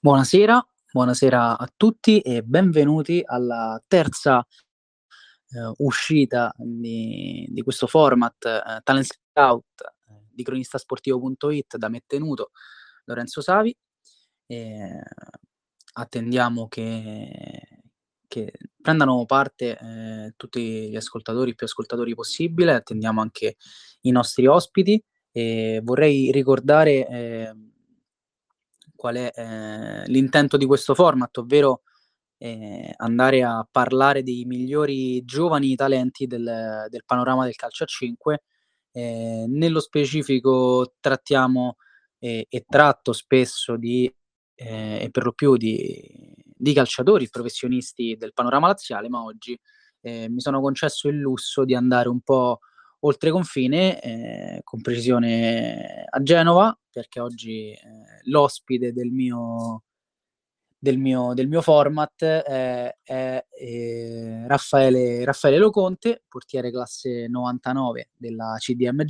Buonasera, buonasera a tutti e benvenuti alla terza eh, uscita di, di, questo format eh, Talent Scout eh, di cronistasportivo.it da me tenuto Lorenzo Savi. E attendiamo che, che, prendano parte eh, tutti gli ascoltatori, più ascoltatori possibile, attendiamo anche i nostri ospiti e vorrei ricordare eh, qual è eh, l'intento di questo format, ovvero eh, andare a parlare dei migliori giovani talenti del, del panorama del calcio a 5. Eh, nello specifico trattiamo e tratto spesso di, eh, e per lo più di, di, calciatori professionisti del panorama laziale, ma oggi eh, mi sono concesso il lusso di andare un po' oltre confine, eh, con precisione a Genova, perché oggi eh, l'ospite del mio, del mio, del mio format eh, è eh, Raffaele, Raffaele Loconte, portiere classe 99 della CDM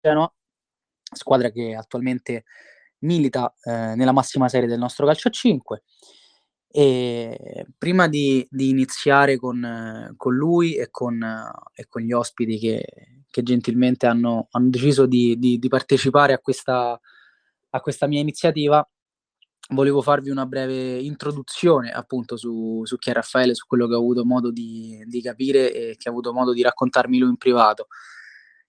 Genova, squadra che attualmente milita eh, nella massima serie del nostro calcio a 5. E prima di, di iniziare con, con, lui e con, e con gli ospiti che, che gentilmente hanno, hanno deciso di, di, di, partecipare a questa, a questa mia iniziativa, volevo farvi una breve introduzione appunto su, su chi è Raffaele, su quello che ho avuto modo di, capire e che ha avuto modo di raccontarmi lui in privato.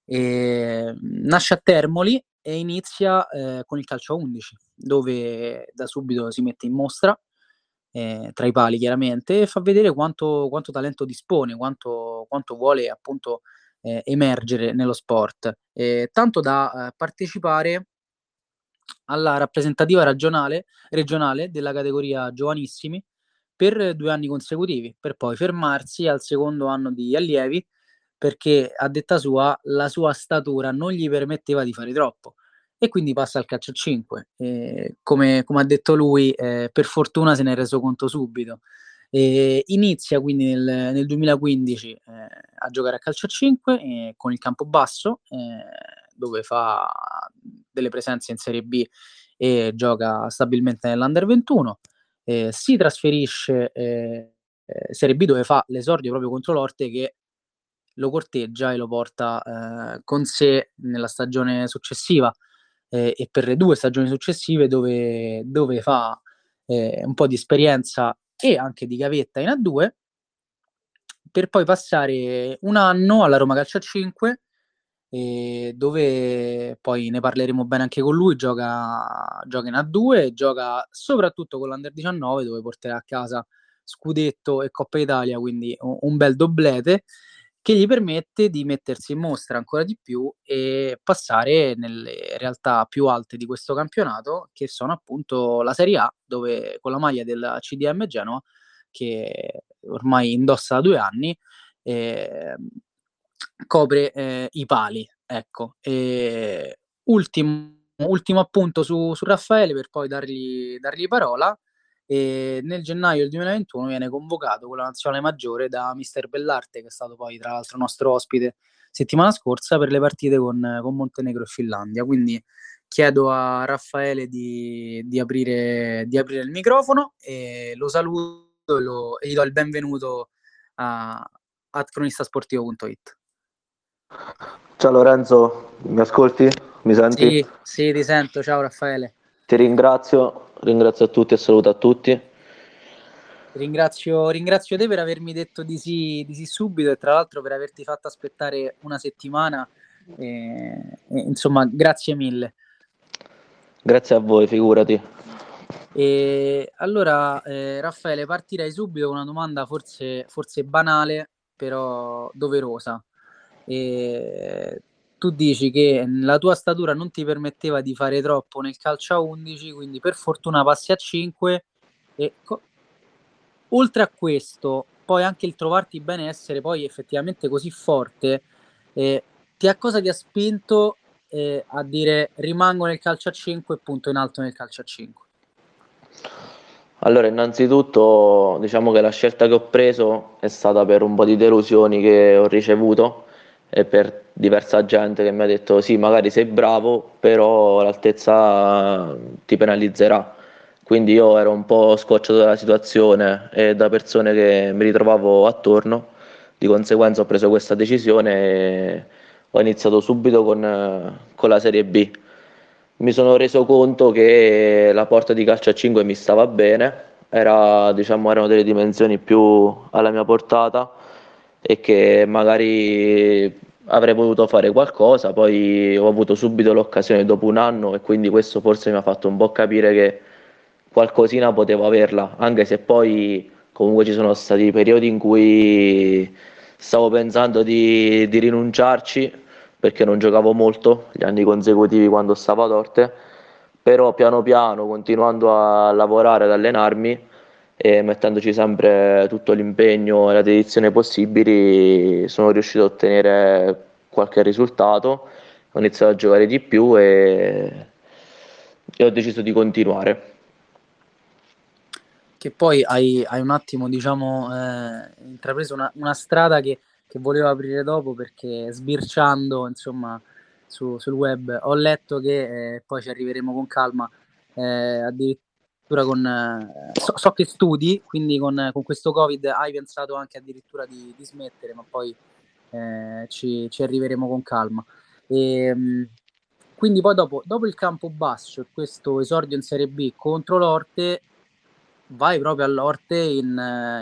E, nasce a Termoli e inizia eh, con il calcio a 11, dove da subito si mette in mostra eh, tra i pali chiaramente e fa vedere quanto, quanto talento dispone, quanto, quanto vuole appunto eh, emergere nello sport, eh, tanto da eh, partecipare alla rappresentativa regionale, regionale della categoria giovanissimi per due anni consecutivi, per poi fermarsi al secondo anno di allievi perché a detta sua la sua statura non gli permetteva di fare troppo e quindi passa al calcio a 5. Eh, come, come, ha detto lui, eh, per fortuna se ne è reso conto subito. E inizia quindi nel, nel 2015 eh, a giocare a calcio a 5 eh, con il campo basso, eh, dove fa delle presenze in Serie B e gioca stabilmente nell'Under 21. Eh, si trasferisce eh, Serie B dove fa l'esordio proprio contro l'Orte che lo corteggia e lo porta con sé nella stagione successiva e per le due stagioni successive dove, dove fa un po' di esperienza e anche di gavetta in A2 per poi passare un anno alla Roma Calcio a 5 eh, dove poi ne parleremo bene anche con lui, gioca, gioca in A2, gioca soprattutto con l'Under 19 dove porterà a casa scudetto e Coppa Italia, quindi un, un bel doblete che gli permette di mettersi in mostra ancora di più e passare nelle realtà più alte di questo campionato, che sono appunto la Serie A, dove con la maglia del CDM Genoa, che ormai indossa da due anni, eh, copre eh, i pali. Ecco. E ultimo, ultimo appunto su, su Raffaele per poi dargli, dargli parola e nel gennaio del 2021 viene convocato con la nazionale maggiore da mister Bellarte, che è stato poi tra l'altro nostro ospite settimana scorsa per le partite con, con Montenegro e Finlandia. Quindi chiedo a Raffaele di, di, aprire, di aprire, il microfono e lo saluto e, lo, e gli do il benvenuto a, a cronistasportivo.it. Ciao Lorenzo, mi ascolti? Mi senti? Sì, sì, ti sento. Ciao Raffaele. Ti ringrazio ringrazio a tutti e saluto a tutti. Ringrazio, ringrazio te per avermi detto di sì, di sì, subito e tra l'altro per averti fatto aspettare una settimana. E, e, insomma, grazie mille. Grazie a voi, figurati. E allora, eh, Raffaele, partirei subito con una domanda forse, forse banale, però doverosa. E tu dici che la tua statura non ti permetteva di fare troppo nel calcio a 11, quindi per fortuna passi a 5 e co- oltre a questo, poi anche il trovarti bene essere poi effettivamente così forte, eh, ti a cosa ti ha spinto eh, a dire rimango nel calcio a 5 e punto in alto nel calcio a 5? Allora, innanzitutto diciamo che la scelta che ho preso è stata per un po' di delusioni che ho ricevuto e per diversa gente che mi ha detto sì, magari sei bravo, però l'altezza ti penalizzerà. quindi io ero un po' scocciato dalla situazione e da persone che mi ritrovavo attorno, di conseguenza ho preso questa decisione e ho iniziato subito con, con la Serie B. Mi sono reso conto che la porta di calcio a 5 mi stava bene, era, diciamo, erano delle dimensioni più alla mia portata e che magari avrei voluto fare qualcosa, poi ho avuto subito l'occasione dopo un anno e quindi questo forse mi ha fatto un po' capire che qualcosina potevo averla, anche se poi comunque ci sono stati periodi in cui stavo pensando di, di rinunciarci perché non giocavo molto gli anni consecutivi quando stavo ad Orte, però piano piano, continuando a lavorare, ad allenarmi e mettendoci sempre tutto l'impegno e la dedizione possibili, sono riuscito a ottenere qualche risultato, ho iniziato a giocare di più e, e ho deciso di continuare. Che poi hai, hai un attimo, diciamo, eh, intrapreso una, una strada che, che, volevo aprire dopo perché sbirciando, insomma, su, sul web ho letto che, eh, poi ci arriveremo con calma, eh, addirittura con... Eh, so, so, che studi, quindi con, con, questo Covid hai pensato anche addirittura di, di smettere, ma poi eh, ci, ci, arriveremo con calma. E, ehm, quindi poi dopo, dopo il campo basso questo esordio in Serie B contro l'Orte vai proprio all'Orte in,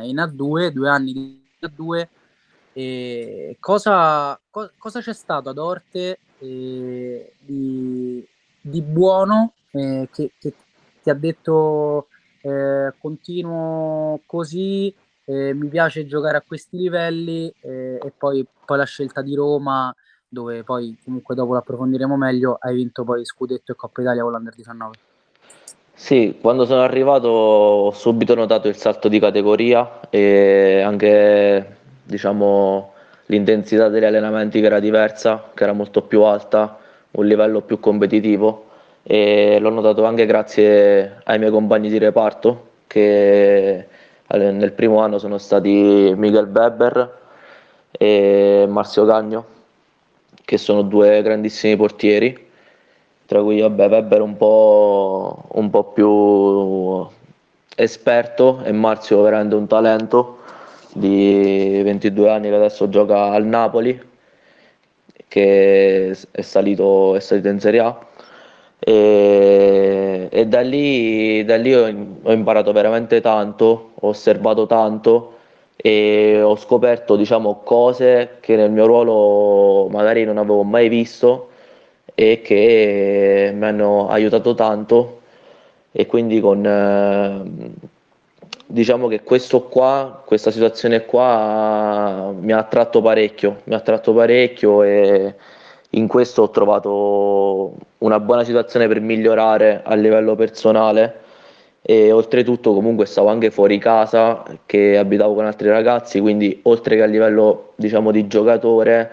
in A2, due anni di A2. E cosa, co- cosa c'è stato ad Orte eh, di, di, buono eh, che, che, ti ha detto eh, continuo così, eh, mi piace giocare a questi livelli eh, e poi, poi la scelta di Roma dove poi comunque dopo l'approfondiremo meglio hai vinto poi Scudetto e Coppa Italia con l'Under 19. Sì, quando sono arrivato ho subito notato il salto di categoria e anche diciamo, l'intensità degli allenamenti che era diversa, che era molto più alta, un livello più competitivo e l'ho notato anche grazie ai miei compagni di reparto che nel primo anno sono stati Miguel Weber e Marzio Cagno, che sono due grandissimi portieri tra cui vabbè, Weber un po', un po' più esperto e Marzio veramente un talento di 22 anni che adesso gioca al Napoli che è salito, è salito in Serie A e, e da lì, da lì ho, ho, imparato veramente tanto, ho osservato tanto e ho scoperto diciamo, cose che nel mio ruolo magari non avevo mai visto e che mi hanno aiutato tanto. E quindi con eh, diciamo che questo qua, questa situazione qua mi ha attratto parecchio, mi ha attratto parecchio e in questo ho trovato una buona situazione per migliorare a livello personale e oltretutto comunque stavo anche fuori casa che abitavo con altri ragazzi quindi oltre che a livello diciamo di giocatore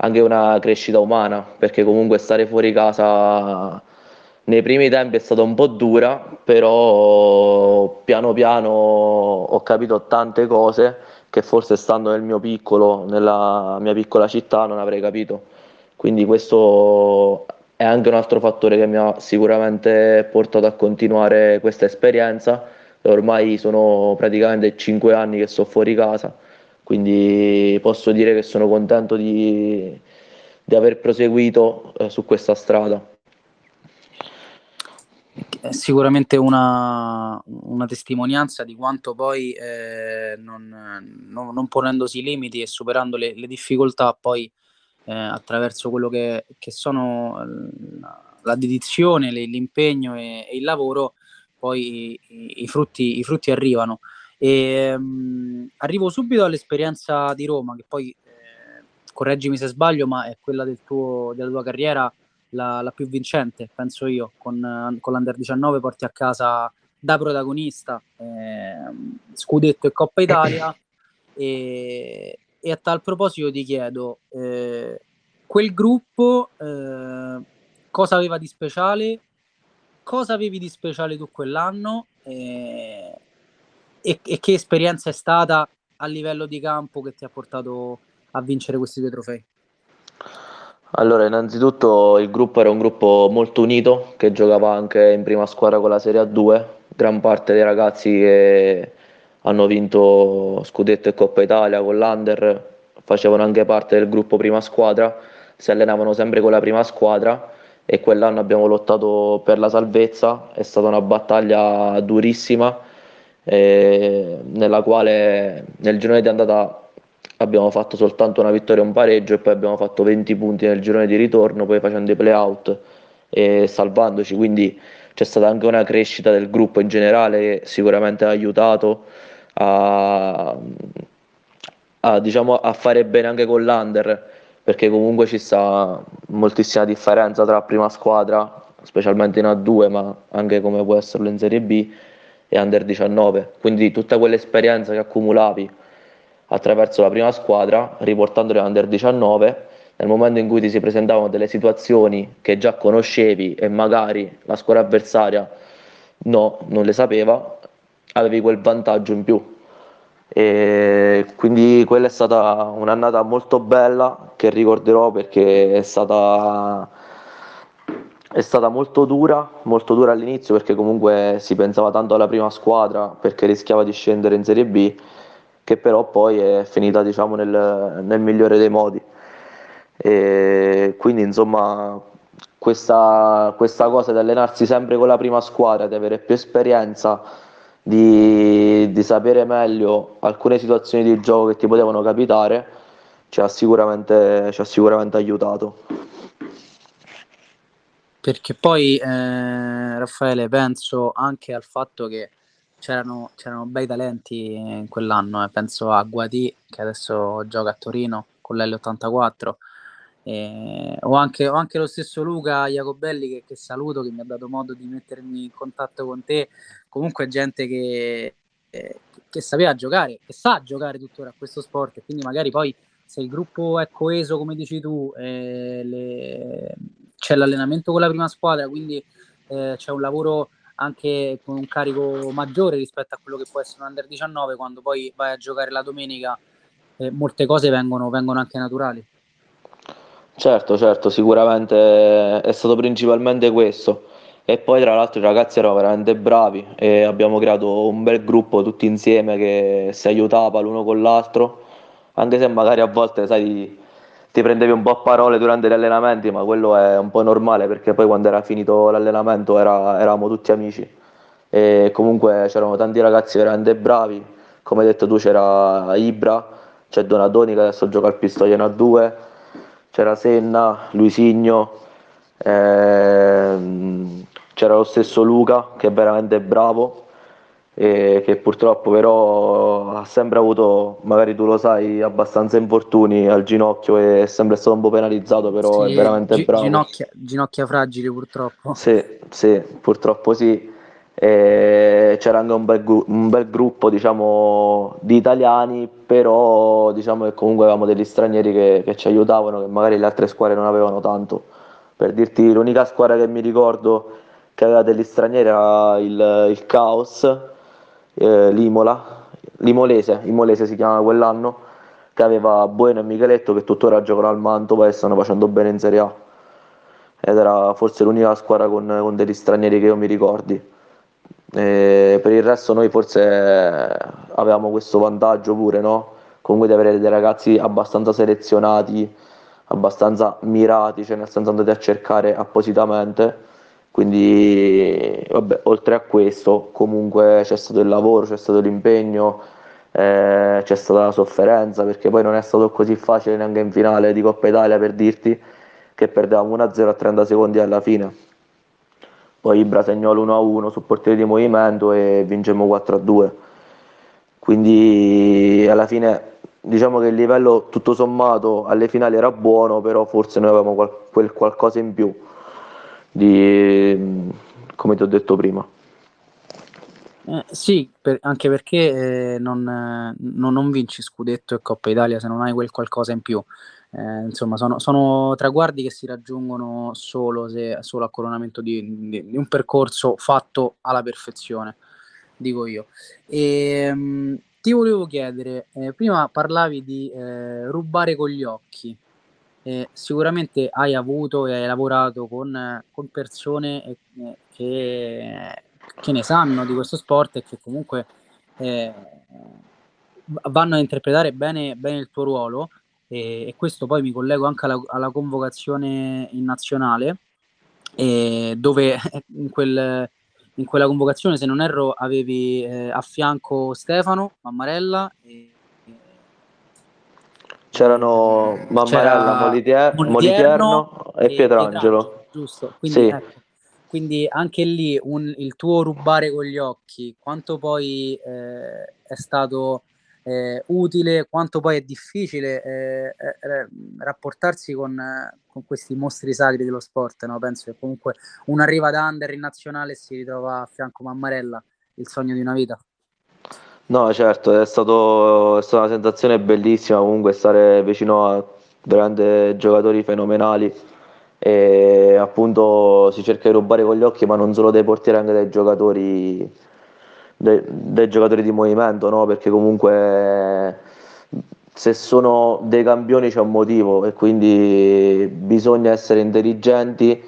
anche una crescita umana, perché comunque stare fuori casa nei primi tempi è stata un po' dura, però piano piano ho capito tante cose che forse stando nel mio piccolo, nella mia piccola città non avrei capito. Quindi questo è anche un altro fattore che mi ha sicuramente portato a continuare questa esperienza. Ormai sono praticamente 5 anni che sto fuori casa quindi posso dire che sono contento di, di aver proseguito eh, su questa strada. È sicuramente una, una testimonianza di quanto poi eh, non, non, non, ponendosi limiti e superando le, le difficoltà poi eh, attraverso quello che, che sono la dedizione, l'impegno e, e il lavoro poi i, i, frutti, i frutti arrivano. E, um, arrivo subito all'esperienza di Roma, che poi, eh, correggimi se sbaglio, ma è quella del tuo, della tua carriera la, la più vincente, penso io, con, con l'Under 19 porti a casa da protagonista eh, Scudetto e Coppa Italia e, e, a tal proposito ti chiedo, eh, quel gruppo eh, cosa aveva di speciale? Cosa avevi di speciale tu quell'anno? Eh, e, e che esperienza è stata a livello di campo che ti ha portato a vincere questi due trofei? Allora, innanzitutto il gruppo era un gruppo molto unito che giocava anche in prima squadra con la Serie A2, gran parte dei ragazzi che hanno vinto Scudetto e Coppa Italia con l'Under facevano anche parte del gruppo prima squadra, si allenavano sempre con la prima squadra e quell'anno abbiamo lottato per la salvezza, è stata una battaglia durissima eh, nella quale nel girone di andata abbiamo fatto soltanto una vittoria e un pareggio e poi abbiamo fatto 20 punti nel girone di ritorno, poi facendo i playout e salvandoci, quindi c'è stata anche una crescita del gruppo in generale che sicuramente ha aiutato a, a, diciamo, a fare bene anche con l'Under perché comunque ci sta moltissima differenza tra prima squadra, specialmente in A2, ma anche come può esserlo in Serie B e Under 19. Quindi tutta quell'esperienza che accumulavi attraverso la prima squadra, riportandole Under 19, nel momento in cui ti si presentavano delle situazioni che già conoscevi e magari la squadra avversaria no, non le sapeva, avevi quel vantaggio in più. E quindi quella è stata un'annata molto bella che ricorderò perché è stata, è stata molto dura, molto dura all'inizio perché comunque si pensava tanto alla prima squadra perché rischiava di scendere in Serie B che però poi è finita diciamo nel, nel migliore dei modi. E quindi insomma questa, questa cosa di allenarsi sempre con la prima squadra, di avere più esperienza, di, di, sapere meglio alcune situazioni di gioco che ti potevano capitare, ci ha sicuramente, ci ha sicuramente aiutato. Perché poi, eh, Raffaele, penso anche al fatto che c'erano, c'erano bei talenti in quell'anno, eh. penso a Guati che adesso gioca a Torino con l'L84 eh, ho, anche, ho, anche, lo stesso Luca Jacobelli che, che, saluto, che mi ha dato modo di mettermi in contatto con te. Comunque gente che, eh, che sapeva giocare, che sa giocare tuttora a questo sport e quindi magari poi se il gruppo è coeso come dici tu, eh, le... c'è l'allenamento con la prima squadra, quindi eh, c'è un lavoro anche con un carico maggiore rispetto a quello che può essere un under 19 quando poi vai a giocare la domenica eh, molte cose vengono, vengono anche naturali. Certo, certo, sicuramente è stato principalmente questo. E poi tra l'altro i ragazzi erano veramente bravi e abbiamo creato un bel gruppo tutti insieme che si aiutava l'uno con l'altro, anche se magari a volte, sai, ti prendevi un po' a parole durante gli allenamenti, ma quello è un po' normale perché poi quando era finito l'allenamento era, eravamo tutti amici. E comunque c'erano tanti ragazzi veramente bravi, come hai detto tu c'era Ibra, c'è Donadoni che adesso gioca al Pistoiano a 2 c'era Senna, Luisigno, ehm, c'era lo stesso Luca che è veramente bravo e che purtroppo però ha sempre avuto, magari tu lo sai, abbastanza infortuni al ginocchio e è sempre stato un po' penalizzato, però sì, è veramente gi- bravo. Ginocchia, ginocchia fragili purtroppo. Sì, sì, purtroppo sì. C'era anche un bel, un bel, gruppo diciamo, di italiani, però diciamo che comunque avevamo degli stranieri che, che, ci aiutavano, che magari le altre squadre non avevano tanto. Per dirti, l'unica squadra che mi ricordo che aveva degli stranieri era il, il Caos, eh, l'Imola, l'Imolese, Imolese si chiamava quell'anno, che aveva Bueno e Micheletto che tuttora giocano al Mantova e stanno facendo bene in Serie A. Ed era forse l'unica squadra con, con degli stranieri che io mi ricordi. E per il resto noi forse avevamo questo vantaggio pure, no? Comunque di avere dei ragazzi abbastanza selezionati, abbastanza mirati, cioè nel senso andati a cercare appositamente. Quindi, vabbè, oltre a questo, comunque c'è stato il lavoro, c'è stato l'impegno, eh, c'è stata la sofferenza, perché poi non è stato così facile neanche in finale di Coppa Italia per dirti che perdevamo 1-0 a 30 secondi alla fine poi Ibra segnò l'1-1 sul portiere di movimento e vincemmo 4-2 quindi alla fine diciamo che il livello tutto sommato alle finali era buono però forse noi avevamo qual- quel qualcosa in più di, come ti ho detto prima eh, sì, per, anche perché eh, non, non, non, vinci scudetto e Coppa Italia se non hai quel qualcosa in più. Eh, insomma, sono, sono, traguardi che si raggiungono solo, se, solo a coronamento di, di, di, un percorso fatto alla perfezione, dico io. E, mh, mm, ti volevo chiedere, eh, prima parlavi di eh, rubare con gli occhi. sicuramente hai avuto e hai lavorato con, con persone eh, che che ne sanno di questo sport e che comunque eh, vanno a interpretare bene, bene il tuo ruolo e, e, questo poi mi collego anche alla, alla convocazione in nazionale dove in, quel, in, quella convocazione se non erro avevi eh, a fianco Stefano Mammarella e, c'erano Mammarella, Molitier- Moliterno e, e Pietrangelo. Giusto, quindi, sì. ecco, quindi anche lì un, il tuo rubare con gli occhi, quanto poi eh, è stato eh, utile, quanto poi è difficile eh, eh, rapportarsi con, con, questi mostri sacri dello sport. No? Penso che comunque uno arriva da under in nazionale si ritrova a fianco Mammarella, il sogno di una vita. No, certo, è, stato, è stata una sensazione bellissima comunque stare vicino a veramente giocatori fenomenali e appunto si cerca di rubare con gli occhi, ma non solo dei portieri, anche dai giocatori dei, dei giocatori di movimento, no? perché comunque se sono dei campioni c'è un motivo e quindi bisogna essere intelligenti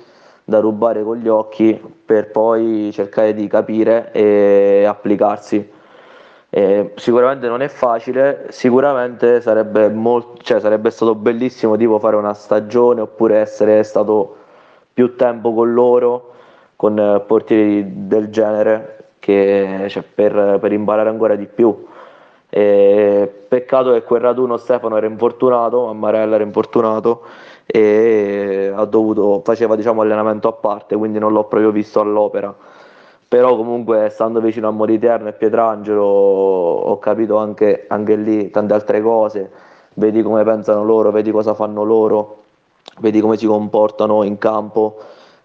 da rubare con gli occhi per poi cercare di capire e applicarsi. E sicuramente non è facile, sicuramente sarebbe, molt- cioè, sarebbe stato bellissimo tipo fare una stagione oppure essere stato più tempo con loro, con portieri del genere, che, cioè, per, per, imparare ancora di più. E peccato che quel raduno Stefano era infortunato, Ammarella era infortunato e dovuto, faceva diciamo, allenamento a parte, quindi non l'ho proprio visto all'opera. Però comunque stando vicino a Moriterno e Pietrangelo ho capito anche, anche lì tante altre cose, vedi come pensano loro, vedi cosa fanno loro, vedi come si comportano in campo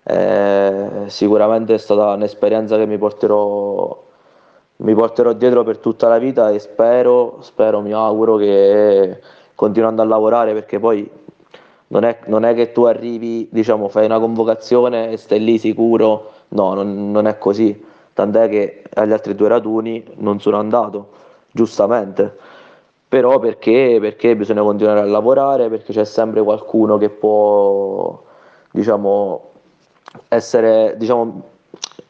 eh, sicuramente è stata un'esperienza che mi porterò, mi porterò dietro per tutta la vita e spero, spero, mi auguro che continuando a lavorare perché poi non è, non è che tu arrivi, diciamo, fai una convocazione e stai lì sicuro, no, non, non è così, tant'è che agli altri due raduni non sono andato, giustamente. Però perché, perché, bisogna continuare a lavorare, perché c'è sempre qualcuno che può, diciamo, essere, diciamo,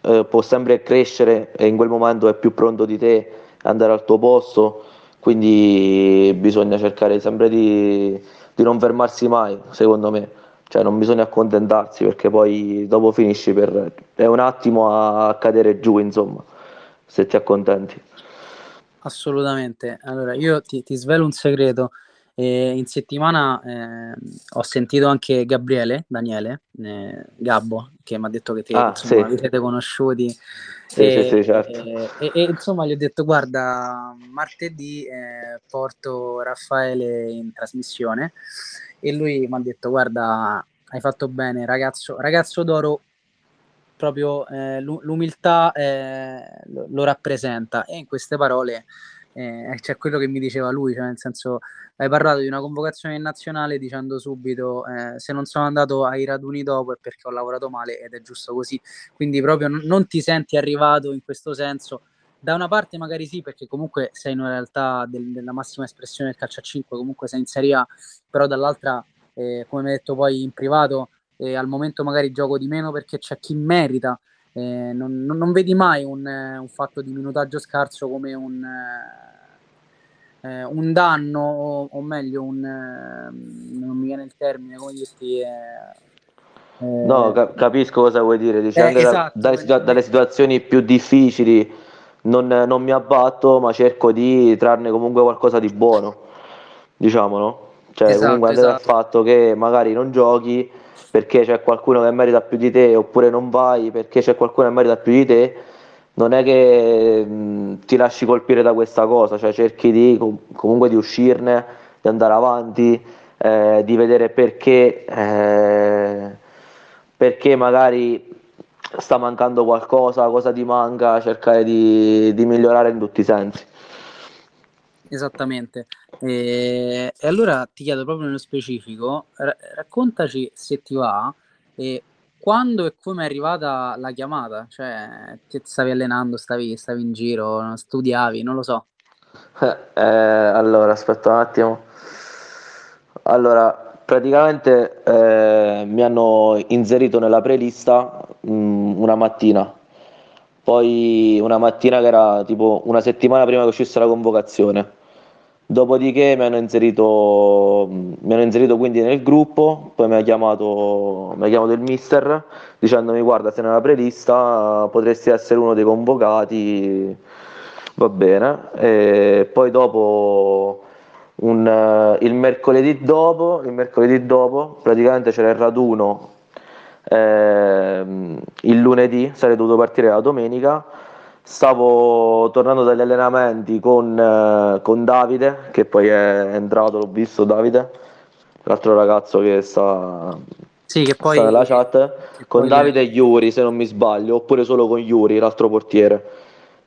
eh, può sempre crescere e in quel momento è più pronto di te andare al tuo posto, quindi bisogna cercare sempre di, di non fermarsi mai, secondo me. Cioè non bisogna accontentarsi perché poi dopo finisci per... è un attimo a cadere giù, insomma, se ti accontenti. Assolutamente. Allora, io ti, ti svelo un segreto. E in settimana eh, ho sentito anche Gabriele, Daniele, eh, Gabbo, che mi ha detto che te, ah, insomma, sì. siete conosciuti. Sì, e, sì, sì, certo. e, e, insomma gli ho detto guarda, martedì eh, porto Raffaele in trasmissione e lui mi ha detto guarda, hai fatto bene ragazzo, ragazzo d'oro proprio eh, l'umiltà eh, lo, lo, rappresenta e in queste parole eh, c'è quello che mi diceva lui, cioè nel senso hai parlato di una convocazione nazionale dicendo subito eh, se non sono andato ai raduni dopo è perché ho lavorato male ed è giusto così, quindi proprio n- non ti senti arrivato in questo senso. Da una parte magari sì, perché comunque sei in realtà del, della massima espressione del calcio a 5, comunque sei in Serie A, però dall'altra, eh, come mi hai detto poi in privato, eh, al momento magari gioco di meno perché c'è chi merita, eh, non, non, vedi mai un, un, fatto di minutaggio scarso come un, eh, un danno, o, o, meglio, un, eh, non mi viene il termine, come dirti... Eh, eh, no, ca- capisco cosa vuoi dire, diciamo esatto, da, dalle, dalle, situazioni più difficili non, non, mi abbatto, ma cerco di trarne comunque qualcosa di buono, diciamo, no? Cioè, esatto, comunque esatto. al fatto che magari non giochi perché c'è qualcuno che merita più di te oppure non vai perché c'è qualcuno che merita più di te, non è che mh, ti lasci colpire da questa cosa, cioè cerchi di, comunque di uscirne, di andare avanti, eh, di vedere perché, eh, perché magari sta mancando qualcosa, cosa ti manca, cercare di, di migliorare in tutti i sensi. Esattamente. E, e, allora ti chiedo proprio nello specifico, ra- raccontaci se ti va, e quando e come è arrivata la chiamata, cioè ti stavi allenando, stavi, stavi in giro, studiavi, non lo so. Eh, allora, aspetta un attimo. Allora, praticamente eh, mi hanno inserito nella prelista mh, mm, una mattina poi una mattina che era tipo una settimana prima che uscisse la convocazione. Dopodiché mi hanno inserito, mi hanno inserito quindi nel gruppo, poi mi ha chiamato, chiamato il mister dicendomi guarda sei nella prelista, potresti essere uno dei convocati, va bene. E poi dopo un, il mercoledì dopo, il mercoledì dopo praticamente c'era il raduno eh, il lunedì, sarei dovuto partire la domenica Stavo tornando dagli allenamenti con, eh, con Davide, che poi è entrato, l'ho visto Davide, l'altro ragazzo che sta, sì, che poi, sta nella chat, con Davide le... e Yuri se non mi sbaglio, oppure solo con Yuri, l'altro portiere.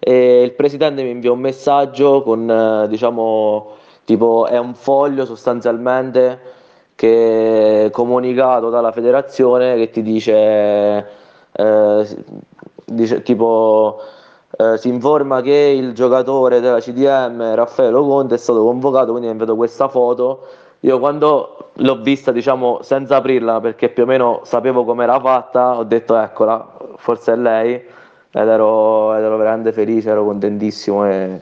E il presidente mi invia un messaggio con, eh, diciamo, tipo è un foglio sostanzialmente che comunicato dalla federazione che ti dice, eh, dice tipo eh, si informa che il giocatore della CDM Raffaello Conte è stato convocato, quindi mi vedo questa foto. Io quando l'ho vista, diciamo, senza aprirla, perché più o meno sapevo come era fatta, ho detto eccola, forse è lei, ed ero, ed ero veramente felice, ero contentissimo e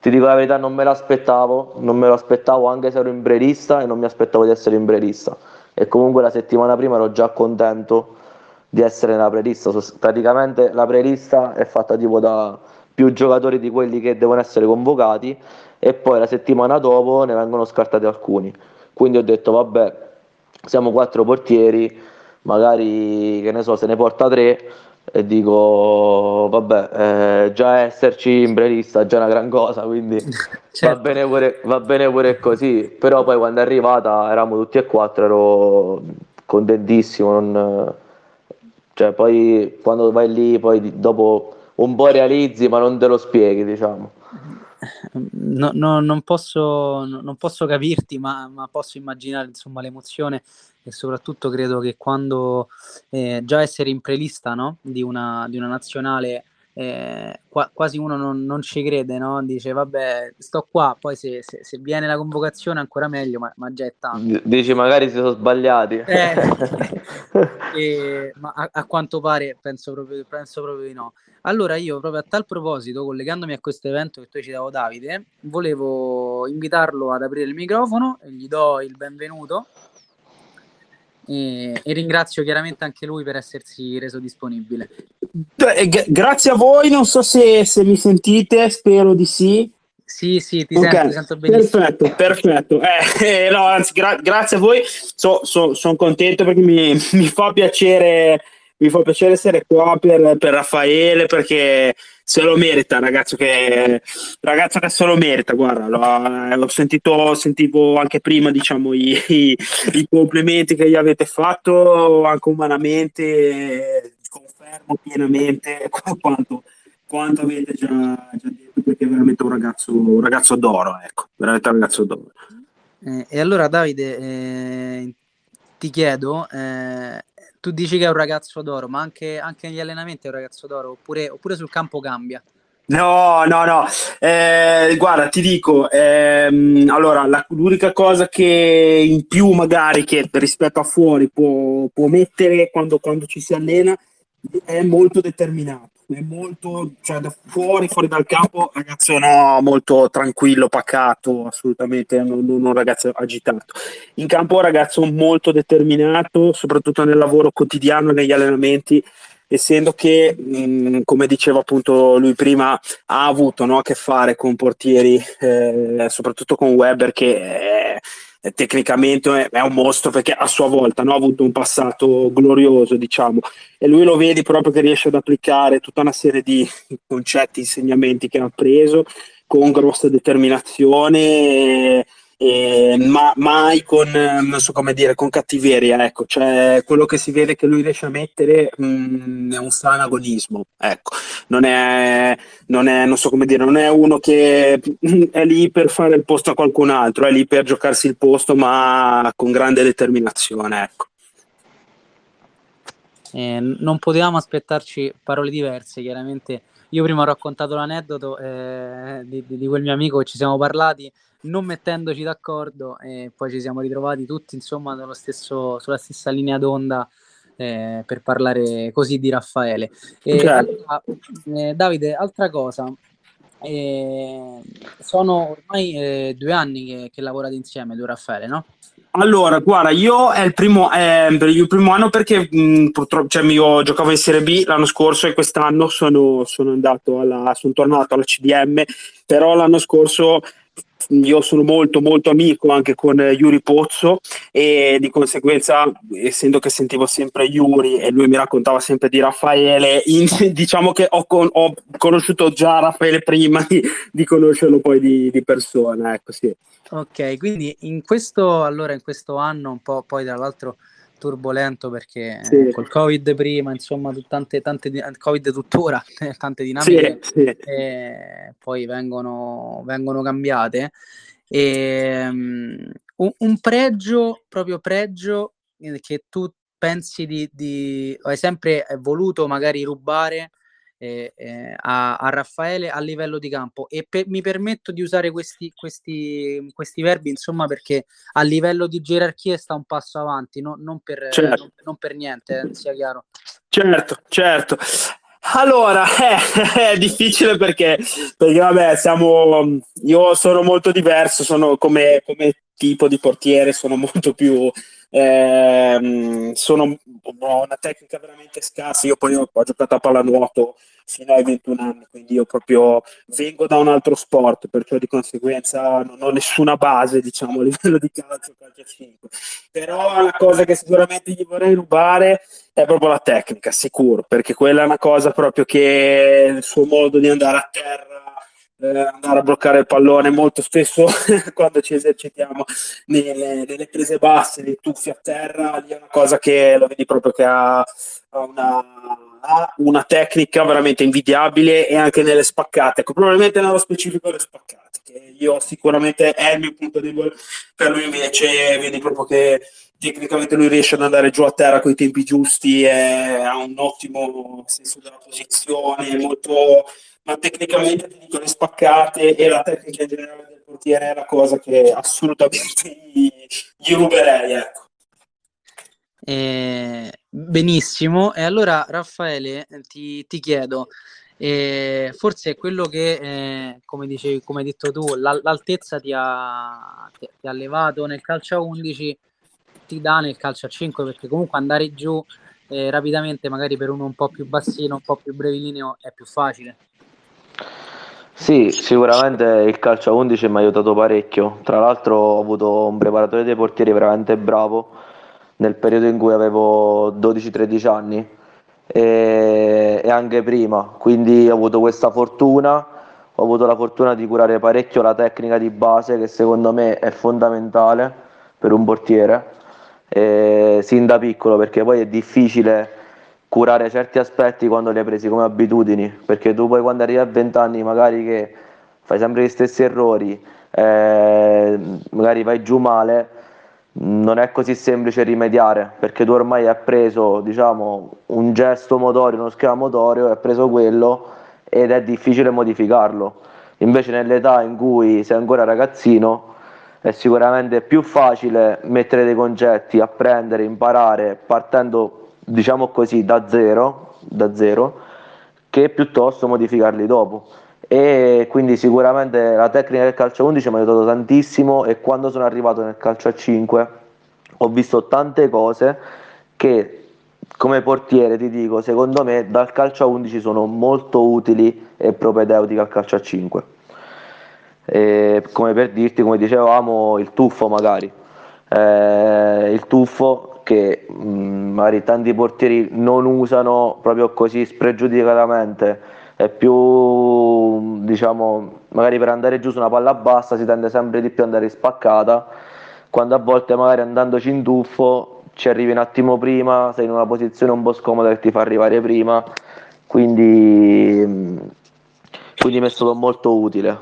ti dico la verità, non me l'aspettavo, non me lo aspettavo anche se ero imbrerista e non mi aspettavo di essere imbrerista. E comunque la settimana prima ero già contento di essere nella prelista. Praticamente la prelista è fatta tipo da più giocatori di quelli che devono essere convocati e poi la settimana dopo ne vengono scartati alcuni. Quindi ho detto vabbè, siamo quattro portieri, magari che ne so, se ne porta tre e dico vabbè, eh, già esserci in prelista è già una gran cosa, quindi certo. va, bene pure, va bene pure così. Però poi quando è arrivata eravamo tutti e quattro, ero contentissimo. Non, cioè, poi quando vai lì, poi dopo un po' realizzi, ma non te lo spieghi, diciamo. No, no, non, posso, non, posso, capirti, ma, ma, posso immaginare insomma, l'emozione e soprattutto credo che quando eh, già essere in prelista di, una, di, una, nazionale eh, qua, quasi uno non, non, ci crede, no? dice vabbè sto qua, poi se, se, se viene la convocazione ancora meglio, ma, ma, già è tanto. Dici magari si sono sbagliati. Eh, e, ma a, a, quanto pare penso proprio, penso proprio di no. Allora io proprio a tal proposito, collegandomi a questo evento che tu hai citato Davide, volevo invitarlo ad aprire il microfono e gli do il benvenuto e, e, ringrazio chiaramente anche lui per essersi reso disponibile. Grazie a voi, non so se, se, mi sentite, spero di sì. Sì, sì, ti, okay. sento, ti sento benissimo. Perfetto, perfetto. Eh, eh, no, anzi, gra- grazie a voi, so, so, sono contento perché mi, mi fa piacere mi fa piacere essere qua per, per, Raffaele perché se lo merita, ragazzo che, ragazzo che se lo merita. Guarda, l'ho, l'ho sentito, sentivo anche prima diciamo, i, i, i, complimenti che gli avete fatto, anche umanamente, confermo pienamente quanto, quanto avete già, già, detto, perché è veramente un ragazzo, un ragazzo d'oro, ecco, veramente un ragazzo d'oro. Eh, e allora Davide, eh, ti chiedo, eh, tu dici che è un ragazzo d'oro, ma anche, anche negli allenamenti è un ragazzo d'oro, oppure, oppure sul campo cambia? No, no, no. Eh, guarda, ti dico, ehm, allora, la, l'unica cosa che in più magari che rispetto a fuori può, può mettere quando, quando ci si allena è molto determinato è molto, cioè da fuori, fuori dal campo, ragazzo no, molto tranquillo, pacato, assolutamente non, non un ragazzo agitato. In campo ragazzo molto determinato, soprattutto nel lavoro quotidiano, negli allenamenti, essendo che, mh, come diceva appunto lui prima, ha avuto no, a che fare con portieri, eh, soprattutto con Weber che... Eh, tecnicamente è un mostro perché a sua volta no, ha avuto un passato glorioso, diciamo, e lui lo vedi proprio che riesce ad applicare tutta una serie di concetti, insegnamenti che ha preso con grossa determinazione. E, eh, ma mai con, non so come dire, con cattiveria, ecco, cioè quello che si vede che lui riesce a mettere mh, mm, è un sano agonismo, ecco, non è, non è, non so come dire, non è uno che è lì per fare il posto a qualcun altro, è lì per giocarsi il posto, ma con grande determinazione, ecco. Eh, non potevamo aspettarci parole diverse, chiaramente. Io prima ho raccontato l'aneddoto eh, di, di, quel mio amico ci siamo parlati non mettendoci d'accordo e poi ci siamo ritrovati tutti insomma stesso, sulla stessa linea d'onda eh, per parlare così di Raffaele. E, allora, eh, Davide, altra cosa, eh, sono ormai eh, due anni che, che lavorate insieme, tu Raffaele, no? Allora, guarda, io è il primo, è il primo anno perché mh, purtroppo cioè, io giocavo in Serie B l'anno scorso e quest'anno sono, sono andato alla, sono tornato alla CDM, però l'anno scorso io sono molto molto amico anche con Yuri Pozzo e di conseguenza essendo che sentivo sempre Yuri e lui mi raccontava sempre di Raffaele in, diciamo che ho, con, ho, conosciuto già Raffaele prima di, di conoscerlo poi di, di persona ecco sì. Ok, quindi in questo, allora, in questo anno un po' poi tra l'altro turbolento perché sì. col Covid prima, insomma, tante, tante Covid tuttora, tante dinamiche sì, sì. E poi vengono, vengono cambiate. E, um, un, un, pregio, proprio pregio eh, che tu pensi di, di hai sempre voluto magari rubare eh, eh, a, a, Raffaele a livello di campo. E per, mi permetto di usare questi, questi, questi, verbi insomma perché a livello di gerarchia sta un passo avanti no, non, per, certo. non, non, per niente eh, sia chiaro. Certo certo. Allora, eh, è difficile perché, perché vabbè, siamo, io sono molto diverso, sono come, come tipo di portiere, sono molto più eh, sono, ho una tecnica veramente scarsa. Io poi ho, ho, giocato a pallanuoto fino ai 21 anni, quindi io proprio vengo da un altro sport, perciò di conseguenza non ho nessuna base, diciamo, a livello di calcio, calcio 5. Però la cosa che sicuramente gli vorrei rubare è proprio la tecnica, sicuro, perché quella è una cosa proprio che il suo modo di andare a terra eh, andare a bloccare il pallone molto spesso quando ci esercitiamo nelle, nelle, prese basse, nei tuffi a terra, lì è una cosa che lo vedi proprio che ha, una, ha una tecnica veramente invidiabile e anche nelle spaccate, ecco, probabilmente nello specifico le spaccate, io sicuramente è il mio punto debole, per lui invece vedi proprio che tecnicamente lui riesce ad andare giù a terra con i tempi giusti, ha un ottimo senso della posizione, molto ma tecnicamente ti dico le spaccate e la tecnica in generale del portiere è una cosa che assolutamente gli, gli ruberei. Ecco. Eh, benissimo, e allora Raffaele ti, ti chiedo, eh, forse è quello che, eh, come, dicevi, come hai detto tu, l'altezza ti ha, ti ha levato nel calcio a 11, ti dà nel calcio a 5, perché comunque andare giù eh, rapidamente, magari per uno un po' più bassino, un po' più brevilineo, è più facile. Sì, sicuramente il calcio a 11 mi ha aiutato parecchio. Tra l'altro ho avuto un preparatore dei portieri veramente bravo nel periodo in cui avevo 12-13 anni e, e anche prima, quindi ho avuto questa fortuna, ho avuto la fortuna di curare parecchio la tecnica di base che secondo me è fondamentale per un portiere, e, sin da piccolo perché poi è difficile curare certi aspetti quando li hai presi come abitudini, perché tu poi quando arrivi a 20 anni magari che fai sempre gli stessi errori, eh, magari vai giù male, non è così semplice rimediare, perché tu ormai hai preso diciamo, un gesto motorio, uno schema motorio, hai preso quello ed è difficile modificarlo. Invece nell'età in cui sei ancora ragazzino è sicuramente più facile mettere dei concetti, apprendere, imparare partendo diciamo così, da zero, da zero che piuttosto modificarli dopo. E quindi sicuramente la tecnica del calcio 11 mi ha aiutato tantissimo e quando sono arrivato nel calcio a 5 ho visto tante cose che come portiere ti dico, secondo me dal calcio a 11 sono molto utili e propedeutiche al calcio a 5. E come per dirti, come dicevamo, il tuffo magari. Eh, il tuffo che mh, mm, magari tanti portieri non usano proprio così spregiudicatamente è più diciamo magari per andare giù su una palla bassa si tende sempre di più ad andare spaccata. Quando a volte magari andandoci in tuffo ci arrivi un attimo prima sei in una posizione un po' scomoda che ti fa arrivare prima. Quindi quindi mi è stato molto utile.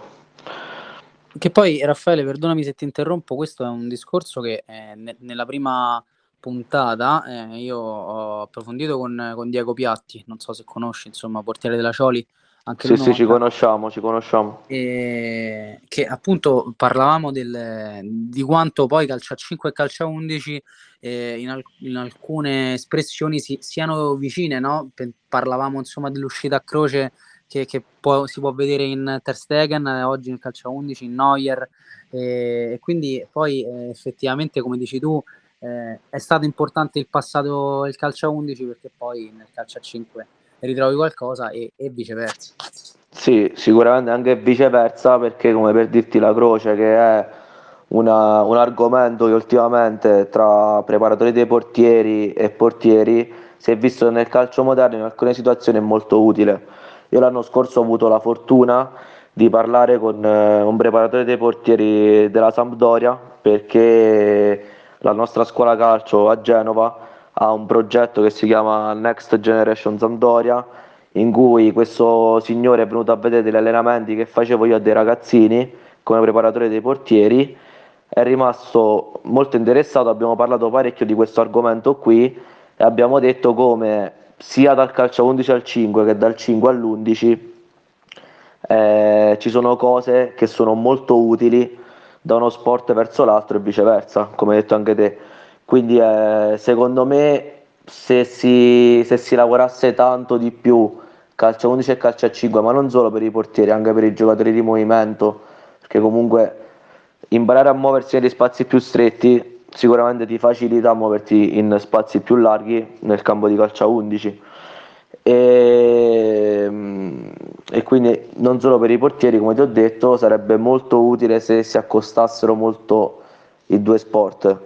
Che poi Raffaele perdonami se ti interrompo questo è un discorso che eh, ne- nella prima puntata eh, io ho approfondito con, con, Diego Piatti, non so se conosci, insomma, portiere della Cioli, Anche sì, sì, ci conosciamo, ci conosciamo. E che appunto parlavamo del, di quanto poi calcio a 5 e calcio a 11 eh, in, al- in, alcune espressioni si, siano vicine, no? parlavamo insomma dell'uscita a croce che, che può, si può vedere in Ter Stegen, eh, oggi nel calcio a 11, in Neuer, eh, e quindi poi eh, effettivamente come dici tu eh, è stato importante il passato il calcio a 11 perché poi nel calcio a 5 ritrovi qualcosa e, e viceversa. Sì, sicuramente anche viceversa perché come per dirti la croce che è una, un argomento che ultimamente tra preparatori dei portieri e portieri si è visto nel calcio moderno in alcune situazioni molto utile. Io l'anno scorso ho avuto la fortuna di parlare con eh, un preparatore dei portieri della Sampdoria perché la nostra scuola calcio a Genova ha un progetto che si chiama Next Generation Sampdoria in cui questo signore è venuto a vedere degli allenamenti che facevo io a dei ragazzini come preparatore dei portieri. È rimasto molto interessato, abbiamo parlato parecchio di questo argomento qui e abbiamo detto come sia dal calcio 11 al 5 che dal 5 all'11 eh, ci sono cose che sono molto utili da uno sport verso l'altro e viceversa, come hai detto anche te. Quindi eh, secondo me se si, se si lavorasse tanto di più calcio 11 e calcio a 5, ma non solo per i portieri, anche per i giocatori di movimento, perché comunque imparare a muoversi negli spazi più stretti sicuramente ti facilita muoverti in spazi più larghi nel campo di calcio a 11 e, e, quindi non solo per i portieri come ti ho detto sarebbe molto utile se si accostassero molto i due sport.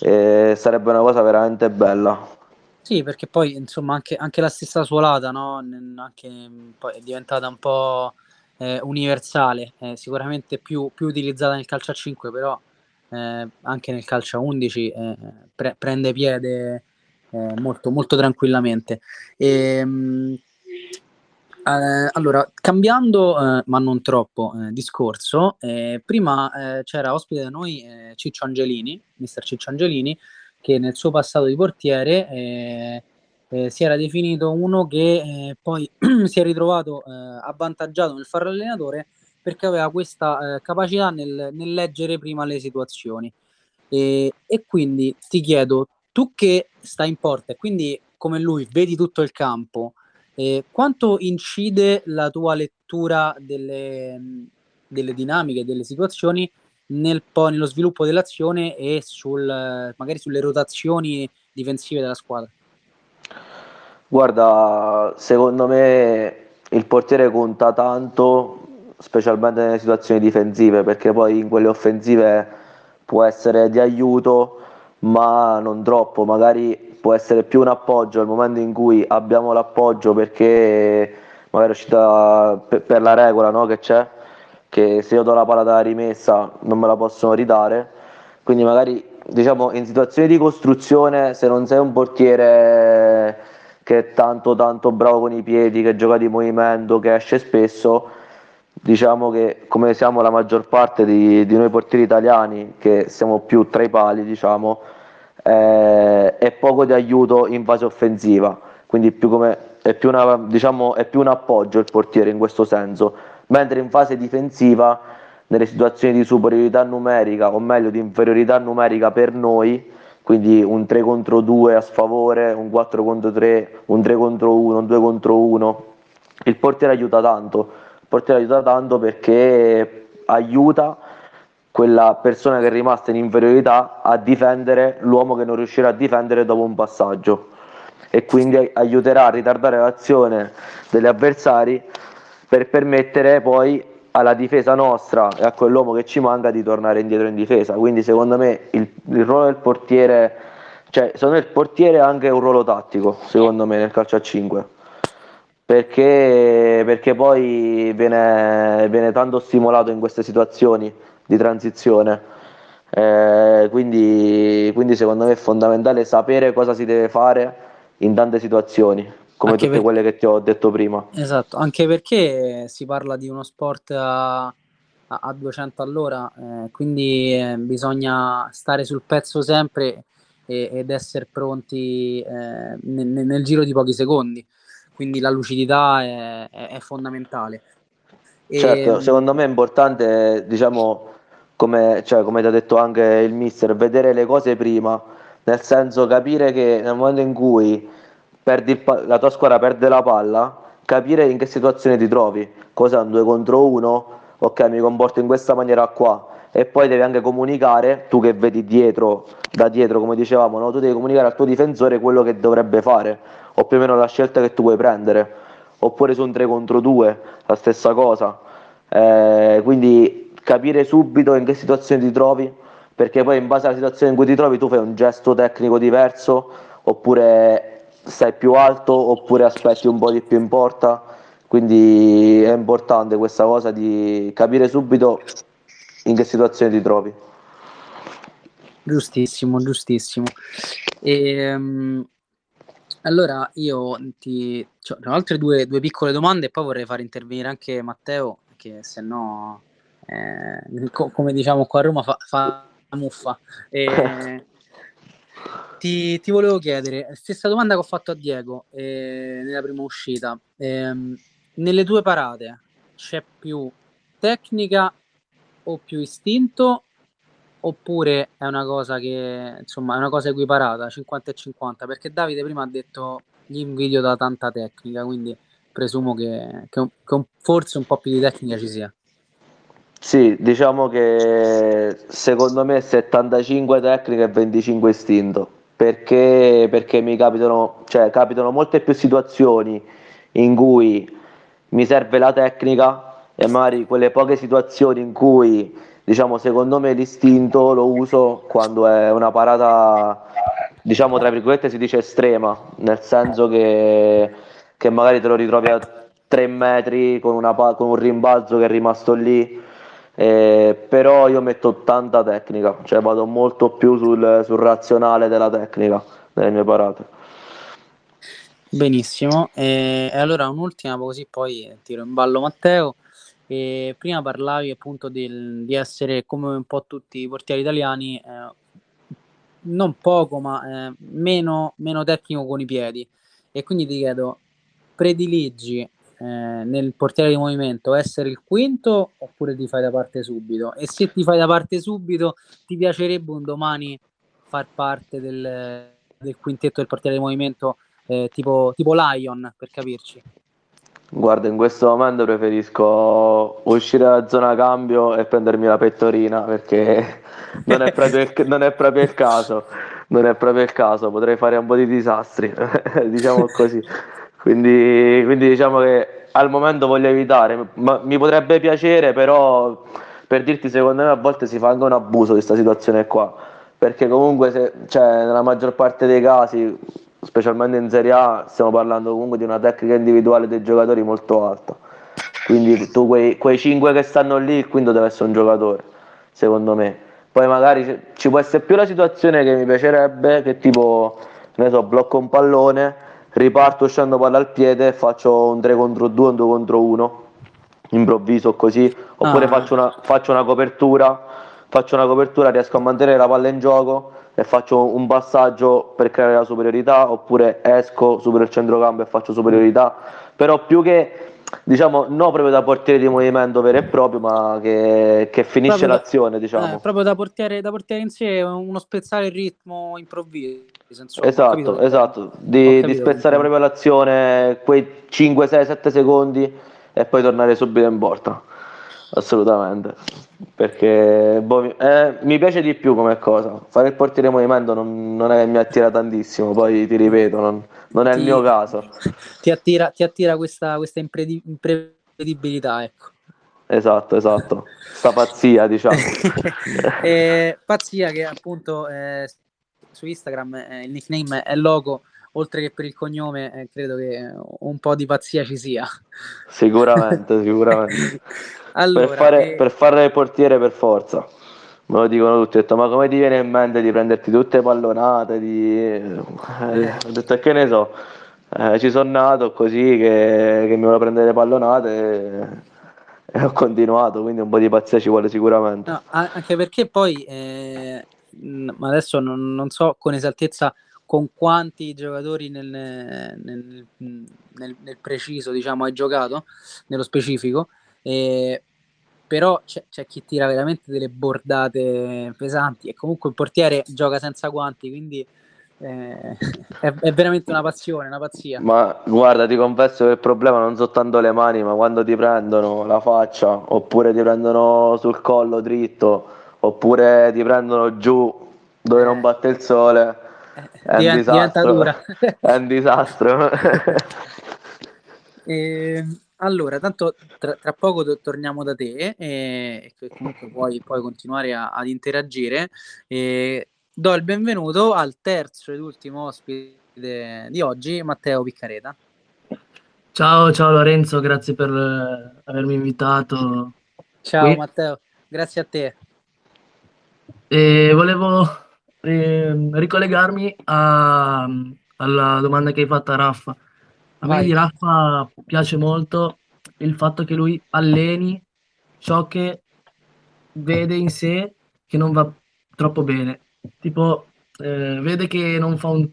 E sarebbe una cosa veramente bella. Sì perché poi insomma anche, anche la stessa suolata no? anche, poi è diventata un po' eh, universale, eh, sicuramente più, più, utilizzata nel calcio a 5, però eh, anche nel calcio a 11 eh, pre- prende piede eh, molto, molto tranquillamente. E, ehm, eh, allora, cambiando, ma non troppo, discorso, prima c'era ospite da noi Ciccio Angelini, mister Ciccio Angelini, che nel suo passato di portiere eh, si era definito uno che eh, poi si è ritrovato eh, avvantaggiato nel fare l'allenatore perché aveva questa eh, capacità nel, nel, leggere prima le situazioni. E, e, quindi ti chiedo, tu che stai in porta e quindi come lui vedi tutto il campo, eh, quanto incide la tua lettura delle, delle dinamiche, delle situazioni nel, nello sviluppo dell'azione e sul, magari sulle rotazioni difensive della squadra? Guarda, secondo me il portiere conta tanto, specialmente nelle situazioni difensive, perché poi in quelle offensive può essere di aiuto, ma non troppo, magari può essere più un appoggio al momento in cui abbiamo l'appoggio perché magari è uscita per, la regola no, che c'è, che se io do la palla dalla rimessa non me la possono ridare, quindi magari diciamo in situazioni di costruzione se non sei un portiere che è tanto tanto bravo con i piedi, che gioca di movimento, che esce spesso, diciamo che come siamo la maggior parte di, di noi portieri italiani, che siamo più tra i pali, diciamo, eh, è poco di aiuto in fase offensiva, quindi più come, è, più una, diciamo, è più un appoggio il portiere in questo senso, mentre in fase difensiva, nelle situazioni di superiorità numerica, o meglio di inferiorità numerica per noi, quindi un 3 contro 2 a sfavore, un 4 contro 3, un 3 contro 1, un 2 contro 1. Il portiere aiuta tanto, portiere aiuta tanto perché aiuta quella persona che è rimasta in inferiorità a difendere l'uomo che non riuscirà a difendere dopo un passaggio e quindi aiuterà a ritardare l'azione degli avversari per permettere poi alla difesa nostra e a quell'uomo che ci manca di tornare indietro in difesa. Quindi secondo me il, il ruolo del portiere, cioè secondo me il portiere ha anche un ruolo tattico, secondo me nel calcio a 5. Perché, perché poi viene, viene tanto stimolato in queste situazioni di transizione. Eh, quindi, quindi secondo me è fondamentale sapere cosa si deve fare in tante situazioni come anche tutte per... quelle che ti ho detto prima. Esatto, anche perché si parla di uno sport a, a 200 all'ora, eh, quindi eh, bisogna stare sul pezzo sempre e, ed essere pronti eh, nel, nel, giro di pochi secondi. Quindi la lucidità è, è, è fondamentale. Certo, e... secondo me è importante, diciamo, come, cioè, come ti ha detto anche il mister, vedere le cose prima, nel senso capire che nel momento in cui perdi pa- la tua squadra perde la palla, capire in che situazione ti trovi, cosa un 2 contro 1, ok mi comporto in questa maniera qua e poi devi anche comunicare, tu che vedi dietro, da dietro come dicevamo, no? tu devi comunicare al tuo difensore quello che dovrebbe fare o più o meno la scelta che tu vuoi prendere, oppure su un 3 contro 2 la stessa cosa, eh, quindi capire subito in che situazione ti trovi perché poi in base alla situazione in cui ti trovi tu fai un gesto tecnico diverso oppure stai più alto oppure aspetti un po' di più in porta. Quindi è importante questa cosa di capire subito in che situazione ti trovi giustissimo giustissimo e, um, allora io ti cioè, ho altre due, due, piccole domande e poi vorrei far intervenire anche Matteo che se no eh, co- come diciamo qua a Roma fa, fa muffa. E, ti, ti, volevo chiedere, stessa domanda che ho fatto a Diego eh, nella prima uscita. Eh, nelle tue parate c'è più tecnica o più istinto oppure è una cosa che insomma è una cosa equiparata 50 e 50 perché Davide prima ha detto gli invidio da tanta tecnica quindi presumo che, che, che forse un po' più di tecnica ci sia. Sì, diciamo che secondo me 75 tecniche e 25 istinto, perché, perché mi capitano, cioè, capitano molte più situazioni in cui mi serve la tecnica e magari quelle poche situazioni in cui diciamo secondo me l'istinto lo uso quando è una parata diciamo tra virgolette si dice estrema nel senso che, che magari te lo ritrovi a 3 metri con, una, con un rimbalzo che è rimasto lì eh, però io metto tanta tecnica, cioè vado molto più sul, sul razionale della tecnica nelle mie parate. Benissimo, e allora un'ultima così poi tiro in ballo Matteo. E prima parlavi appunto del, di essere come un po' tutti i portieri italiani, eh, non poco, ma eh, meno, meno tecnico con i piedi. E quindi ti chiedo, prediligi eh, nel portiere di movimento essere il quinto oppure ti fai da parte subito? E se ti fai da parte subito, ti piacerebbe un domani far parte del, del quintetto del portiere di movimento eh, tipo, tipo Lion, per capirci? Guarda, in questo momento preferisco uscire dalla zona cambio e prendermi la pettorina perché non è proprio il, non è proprio il caso. Non è proprio il caso, potrei fare un po' di disastri, diciamo così. Quindi, quindi diciamo che al momento voglio evitare, ma mi potrebbe piacere, però per dirti secondo me a volte si fa anche un abuso di questa situazione qua, perché comunque se, cioè, nella maggior parte dei casi, specialmente in Serie A, stiamo parlando comunque di una tecnica individuale dei giocatori molto alta. Quindi tu quei, quei 5 che stanno lì, il quinto deve essere un giocatore, secondo me. Poi magari ci può essere più la situazione che mi piacerebbe, che tipo, ne so, blocco un pallone riparto scendo palla al piede e faccio un 3 contro 2, un 2 contro 1 improvviso così oppure ah. faccio, una, faccio una copertura faccio una copertura riesco a mantenere la palla in gioco e faccio un passaggio per creare la superiorità oppure esco supero il centrocampo e faccio superiorità. Però più che diciamo no proprio da portiere di movimento vero e proprio ma che, che finisce proprio l'azione da, diciamo. eh, proprio da portiere, da portiere in sé uno spezzare il ritmo improvviso insomma, esatto esatto. Di, di spezzare proprio l'azione quei 5 6 7 secondi e poi tornare subito in porta. Assolutamente perché boh, eh, mi piace di più come cosa. Fare il portiere movimento non, non è che mi attira tantissimo poi ti ripeto non, non è ti, il mio caso. ti attira, ti attira questa, questa impredi- imprevedibilità ecco. Esatto esatto. Sta pazzia diciamo. Eh, pazzia che appunto eh, su Instagram eh, il nickname è logo oltre che per il cognome, eh, credo che un po' di pazzia ci sia. Sicuramente, sicuramente. allora, per, fare, eh... per fare il portiere per forza. Me lo dicono tutti, ho detto, ma come ti viene in mente di prenderti tutte pallonate? Di... Eh, ho detto, che ne so, eh, ci sono nato così che, che mi volevo prendere le pallonate e, e, ho continuato, quindi un po' di pazzia ci vuole sicuramente. No, anche perché poi, eh, adesso non, non so con esattezza con quanti giocatori nel, nel, nel, nel, preciso diciamo, hai giocato, nello specifico, e, però c'è, c'è, chi tira veramente delle bordate pesanti e comunque il portiere gioca senza guanti, quindi eh, è, è, veramente una passione, una pazzia. Ma guarda, ti confesso che il problema non sono tanto le mani, ma quando ti prendono la faccia, oppure ti prendono sul collo dritto, oppure ti prendono giù dove non batte il sole, è un disastro. è un disastro. e, ehm, allora, tanto tra, tra poco to- torniamo da te e, e comunque puoi, puoi continuare a, ad interagire. E, do il benvenuto al terzo ed ultimo ospite di oggi, Matteo Piccareta. Ciao, ciao Lorenzo, grazie per eh, avermi invitato. Ciao qui. Matteo, grazie a te. E volevo eh, ricollegarmi a, alla domanda che hai fatto a Raffa. A Vai. me di Raffa piace molto il fatto che lui alleni ciò che vede in sé che non va troppo bene tipo eh, vede che non fa un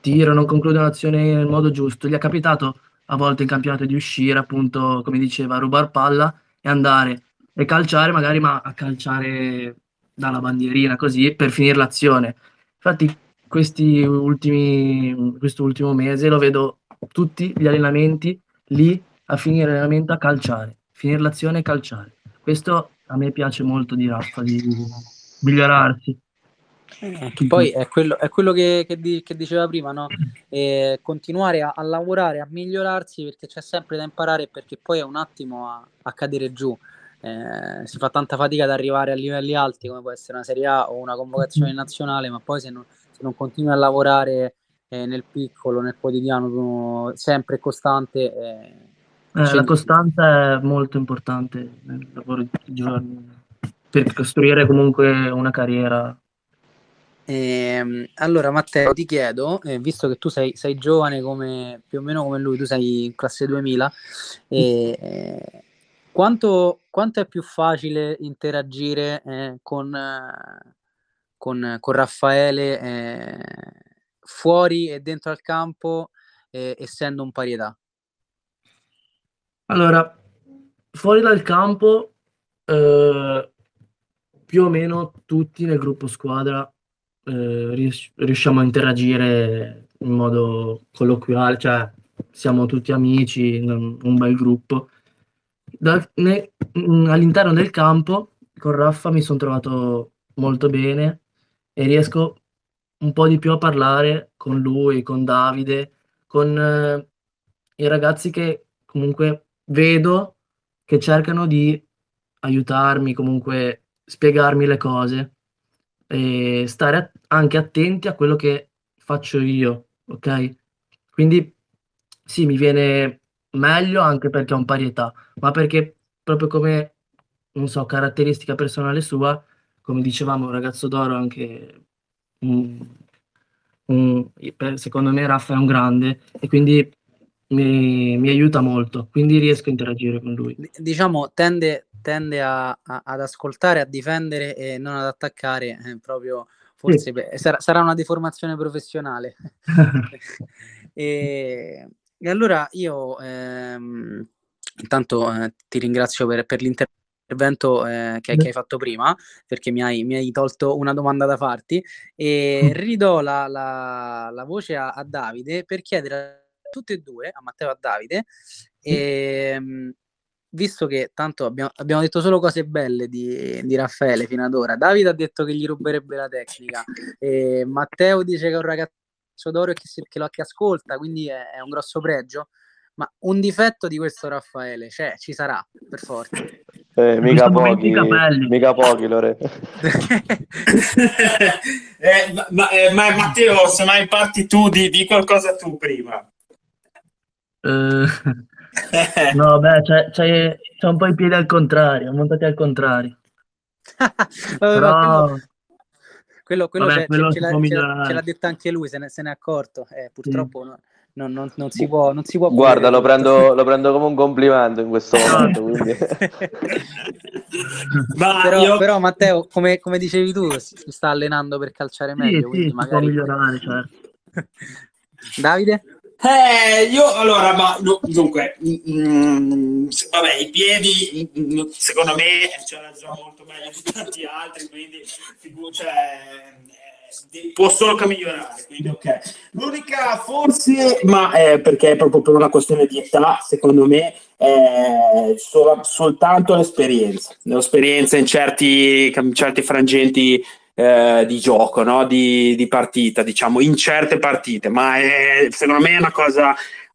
tiro, non conclude un'azione nel modo giusto. Gli è capitato a volte in campionato di uscire, appunto, come diceva, a rubar palla e andare e calciare, magari, ma a calciare dalla bandierina così per finire l'azione. Infatti, questi ultimi, questo ultimo mese lo vedo tutti gli allenamenti lì a finire l'allenamento a calciare, finire l'azione e calciare. Questo a me piace molto di Raffa, di migliorarsi. Eh, poi è quello, è quello che, che, di, che, diceva prima, no? E continuare a, a, lavorare, a migliorarsi perché c'è sempre da imparare perché poi è un attimo a, a cadere giù. Eh, si fa tanta fatica ad arrivare a livelli alti come può essere una Serie A o una convocazione nazionale, ma poi se non, se non continui a lavorare eh, nel piccolo, nel quotidiano, sempre costante. Eh, eh la costanza è molto importante nel lavoro di tutti i giorni per costruire comunque una carriera Ehm, allora Matteo ti chiedo, eh, visto che tu sei, sei, giovane come, più o meno come lui, tu sei in classe 2000, eh, quanto, quanto, è più facile interagire eh, con, con, con, Raffaele eh, fuori e dentro al campo eh, essendo un pari età? Allora, fuori dal campo eh, più o meno tutti nel gruppo squadra eh, riusciamo a interagire in modo colloquiale, cioè siamo tutti amici, un, un bel gruppo. Da, ne, mm, all'interno del campo con Raffa mi sono trovato molto bene e riesco un po' di più a parlare con lui, con Davide, con eh, i ragazzi che comunque vedo che cercano di aiutarmi, comunque spiegarmi le cose e stare anche attenti a quello che faccio io, ok? Quindi sì, mi viene meglio anche perché ho un pari età, ma perché proprio come, non so, caratteristica personale sua, come dicevamo, un ragazzo d'oro anche, un, un, secondo me Raffa è un grande e quindi mi, mi, aiuta molto, quindi riesco a interagire con lui. Diciamo, tende, tende a, a, ad ascoltare, a difendere e non ad attaccare, eh, proprio forse sì. beh, sarà, sarà, una deformazione professionale. e, e, allora io ehm, intanto eh, ti ringrazio per, per l'intervento eh, che, che, hai fatto prima, perché mi hai, mi hai, tolto una domanda da farti, e ridò la, la, la voce a, a, Davide per chiedere a tutte e due, a Matteo e a Davide, e, ehm, visto che tanto abbiamo, abbiamo, detto solo cose belle di, di, Raffaele fino ad ora, Davide ha detto che gli ruberebbe la tecnica, e Matteo dice che è un ragazzo d'oro e che, si, che lo che ascolta, quindi è, è, un grosso pregio. Ma un difetto di questo Raffaele, cioè, ci sarà per forza. Eh, mica, pochi, mica pochi, Lore. eh, ma, eh, ma, Matteo, se mai parti tu di, di qualcosa tu prima. Uh, no, beh, c'è, c'è, c'è, un po' i piedi al contrario, montati al contrario. Però... Quello, quello, Vabbè, quello ce, l'ha, ce, l'ha, detto anche lui, se ne, se ne è accorto. Eh, purtroppo sì. no, non, non, non, si può, non si può. Guarda, lo prendo, lo prendo, come un complimento in questo momento. però, io... però, Matteo, come, come, dicevi tu, si sta allenando per calciare meglio. Sì, sì, magari... migliorare, certo. Davide? Eh, io allora, ma no, dunque, mh, mm, mm, vabbè, i piedi, mh, mm, secondo me, c'era già molto meglio di tanti altri, quindi cioè, può solo che migliorare. Quindi, ok. L'unica, forse, ma è perché è proprio per una questione di età, secondo me, è solo, soltanto l'esperienza. L'esperienza in certi, in certi frangenti eh, di gioco, no? di, di, partita, diciamo, in certe partite, ma è, secondo me è una cosa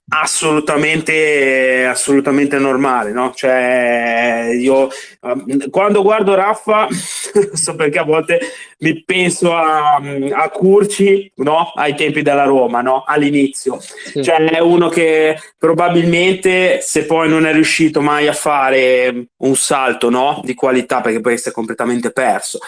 assolutamente, assolutamente normale, no? Cioè, io um, quando guardo Raffa, so perché a volte mi penso a, a Curci, no? Ai tempi della Roma, no? All'inizio. Sì. Cioè, è uno che probabilmente, se poi non è riuscito mai a fare un salto, no? Di qualità, perché poi si è completamente perso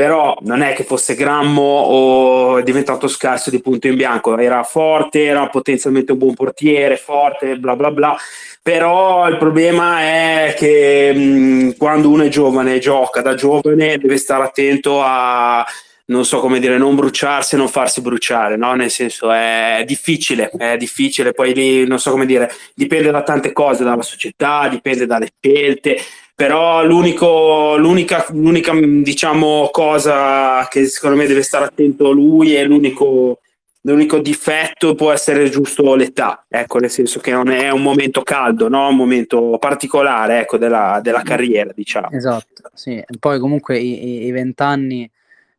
però non è che fosse grammo o è diventato scarso di punto in bianco, era forte, era potenzialmente un buon portiere, forte, bla bla bla, però il problema è che mh, quando uno è giovane, gioca da giovane, deve stare attento a non so come dire, non bruciarsi e non farsi bruciare, no? Nel senso è difficile, è difficile, poi non so come dire, dipende da tante cose, dalla società, dipende dalle scelte, però l'unico, l'unica, l'unica diciamo, cosa che secondo me deve stare attento lui è l'unico, l'unico difetto può essere giusto l'età, ecco, nel senso che non è un momento caldo, no? un momento particolare ecco, della, della, carriera, diciamo. Esatto, sì. Poi comunque i vent'anni,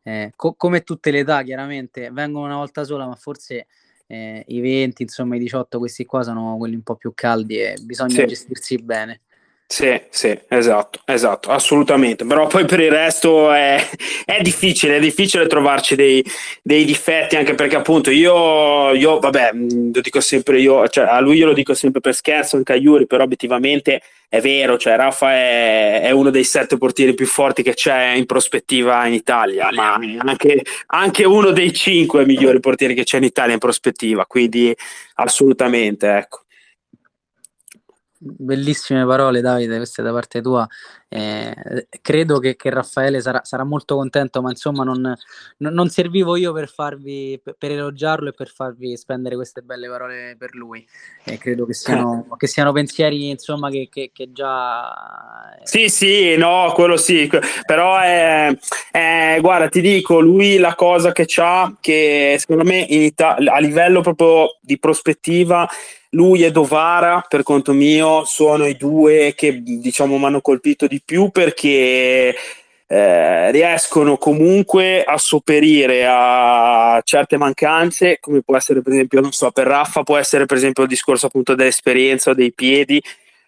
eh, co- come tutte le età chiaramente, vengono una volta sola, ma forse eh, i 20, insomma i 18, questi qua sono quelli un po' più caldi e bisogna sì. gestirsi bene. Sì, sì, esatto, esatto, assolutamente. Però poi per il resto è, è difficile, è difficile trovarci dei, dei, difetti, anche perché appunto io, io, vabbè, lo dico sempre io, cioè a lui io lo dico sempre per scherzo, anche a Yuri, però obiettivamente è vero, cioè Rafa è, è uno dei sette portieri più forti che c'è in prospettiva in Italia, ma anche, anche uno dei cinque migliori portieri che c'è in Italia in prospettiva, quindi assolutamente, ecco. Bellissime parole, Davide, queste da parte tua. Eh, credo che, che Raffaele sarà, sarà, molto contento, ma insomma non, non, servivo io per, farvi, per, per, elogiarlo e per farvi spendere queste belle parole per lui. Eh, credo che siano, che siano, pensieri insomma, che, che, che, già... Sì, sì, no, quello sì, però è, è, guarda, ti dico, lui la cosa che ha, che secondo me Ita- a livello proprio di prospettiva lui e Dovara, per conto mio, sono i due che diciamo mi hanno colpito di più perché eh, riescono comunque a sopperire a certe mancanze, come può essere per esempio, non so, per Raffa può essere per esempio il discorso appunto dell'esperienza o dei piedi,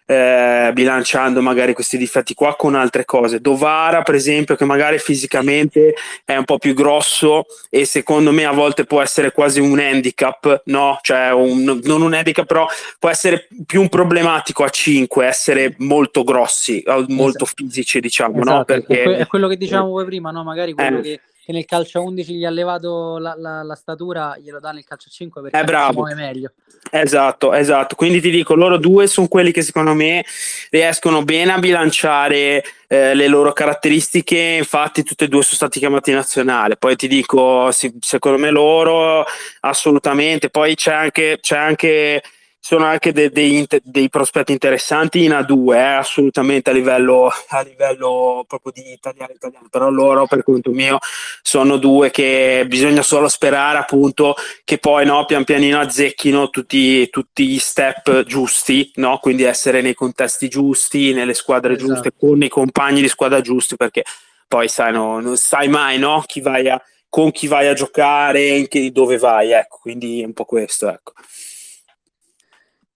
eh, bilanciando magari questi difetti qua con altre cose. Dovara, per esempio, che magari fisicamente è un po' più grosso e secondo me a volte può essere quasi un handicap, no? Cioè, un, non un handicap, però può essere più un problematico a 5, essere molto grossi, molto esatto. fisici, diciamo, esatto. no? Perché è quello che diciamo voi prima, no? Magari quello eh. che che nel calcio 11 gli ha levato la, la, la, statura, glielo dà nel calcio 5 perché è bravo. muove meglio. Esatto, esatto. Quindi ti dico, loro due sono quelli che secondo me riescono bene a bilanciare eh, le loro caratteristiche. Infatti, tutti e due sono stati chiamati nazionale. Poi ti dico, sì, secondo me loro assolutamente. Poi c'è anche, c'è anche sono anche de, de, dei prospetti interessanti in A2, eh, assolutamente a livello, a livello proprio di italiano, italiano, però loro per conto mio sono due che bisogna solo sperare appunto che poi no, pian pianino azzecchino tutti, tutti gli step giusti, no? quindi essere nei contesti giusti, nelle squadre esatto. giuste, con i compagni di squadra giusti, perché poi sai, no, non sai mai no? chi vai a, con chi vai a giocare, che, dove vai, ecco, quindi è un po' questo. Ecco.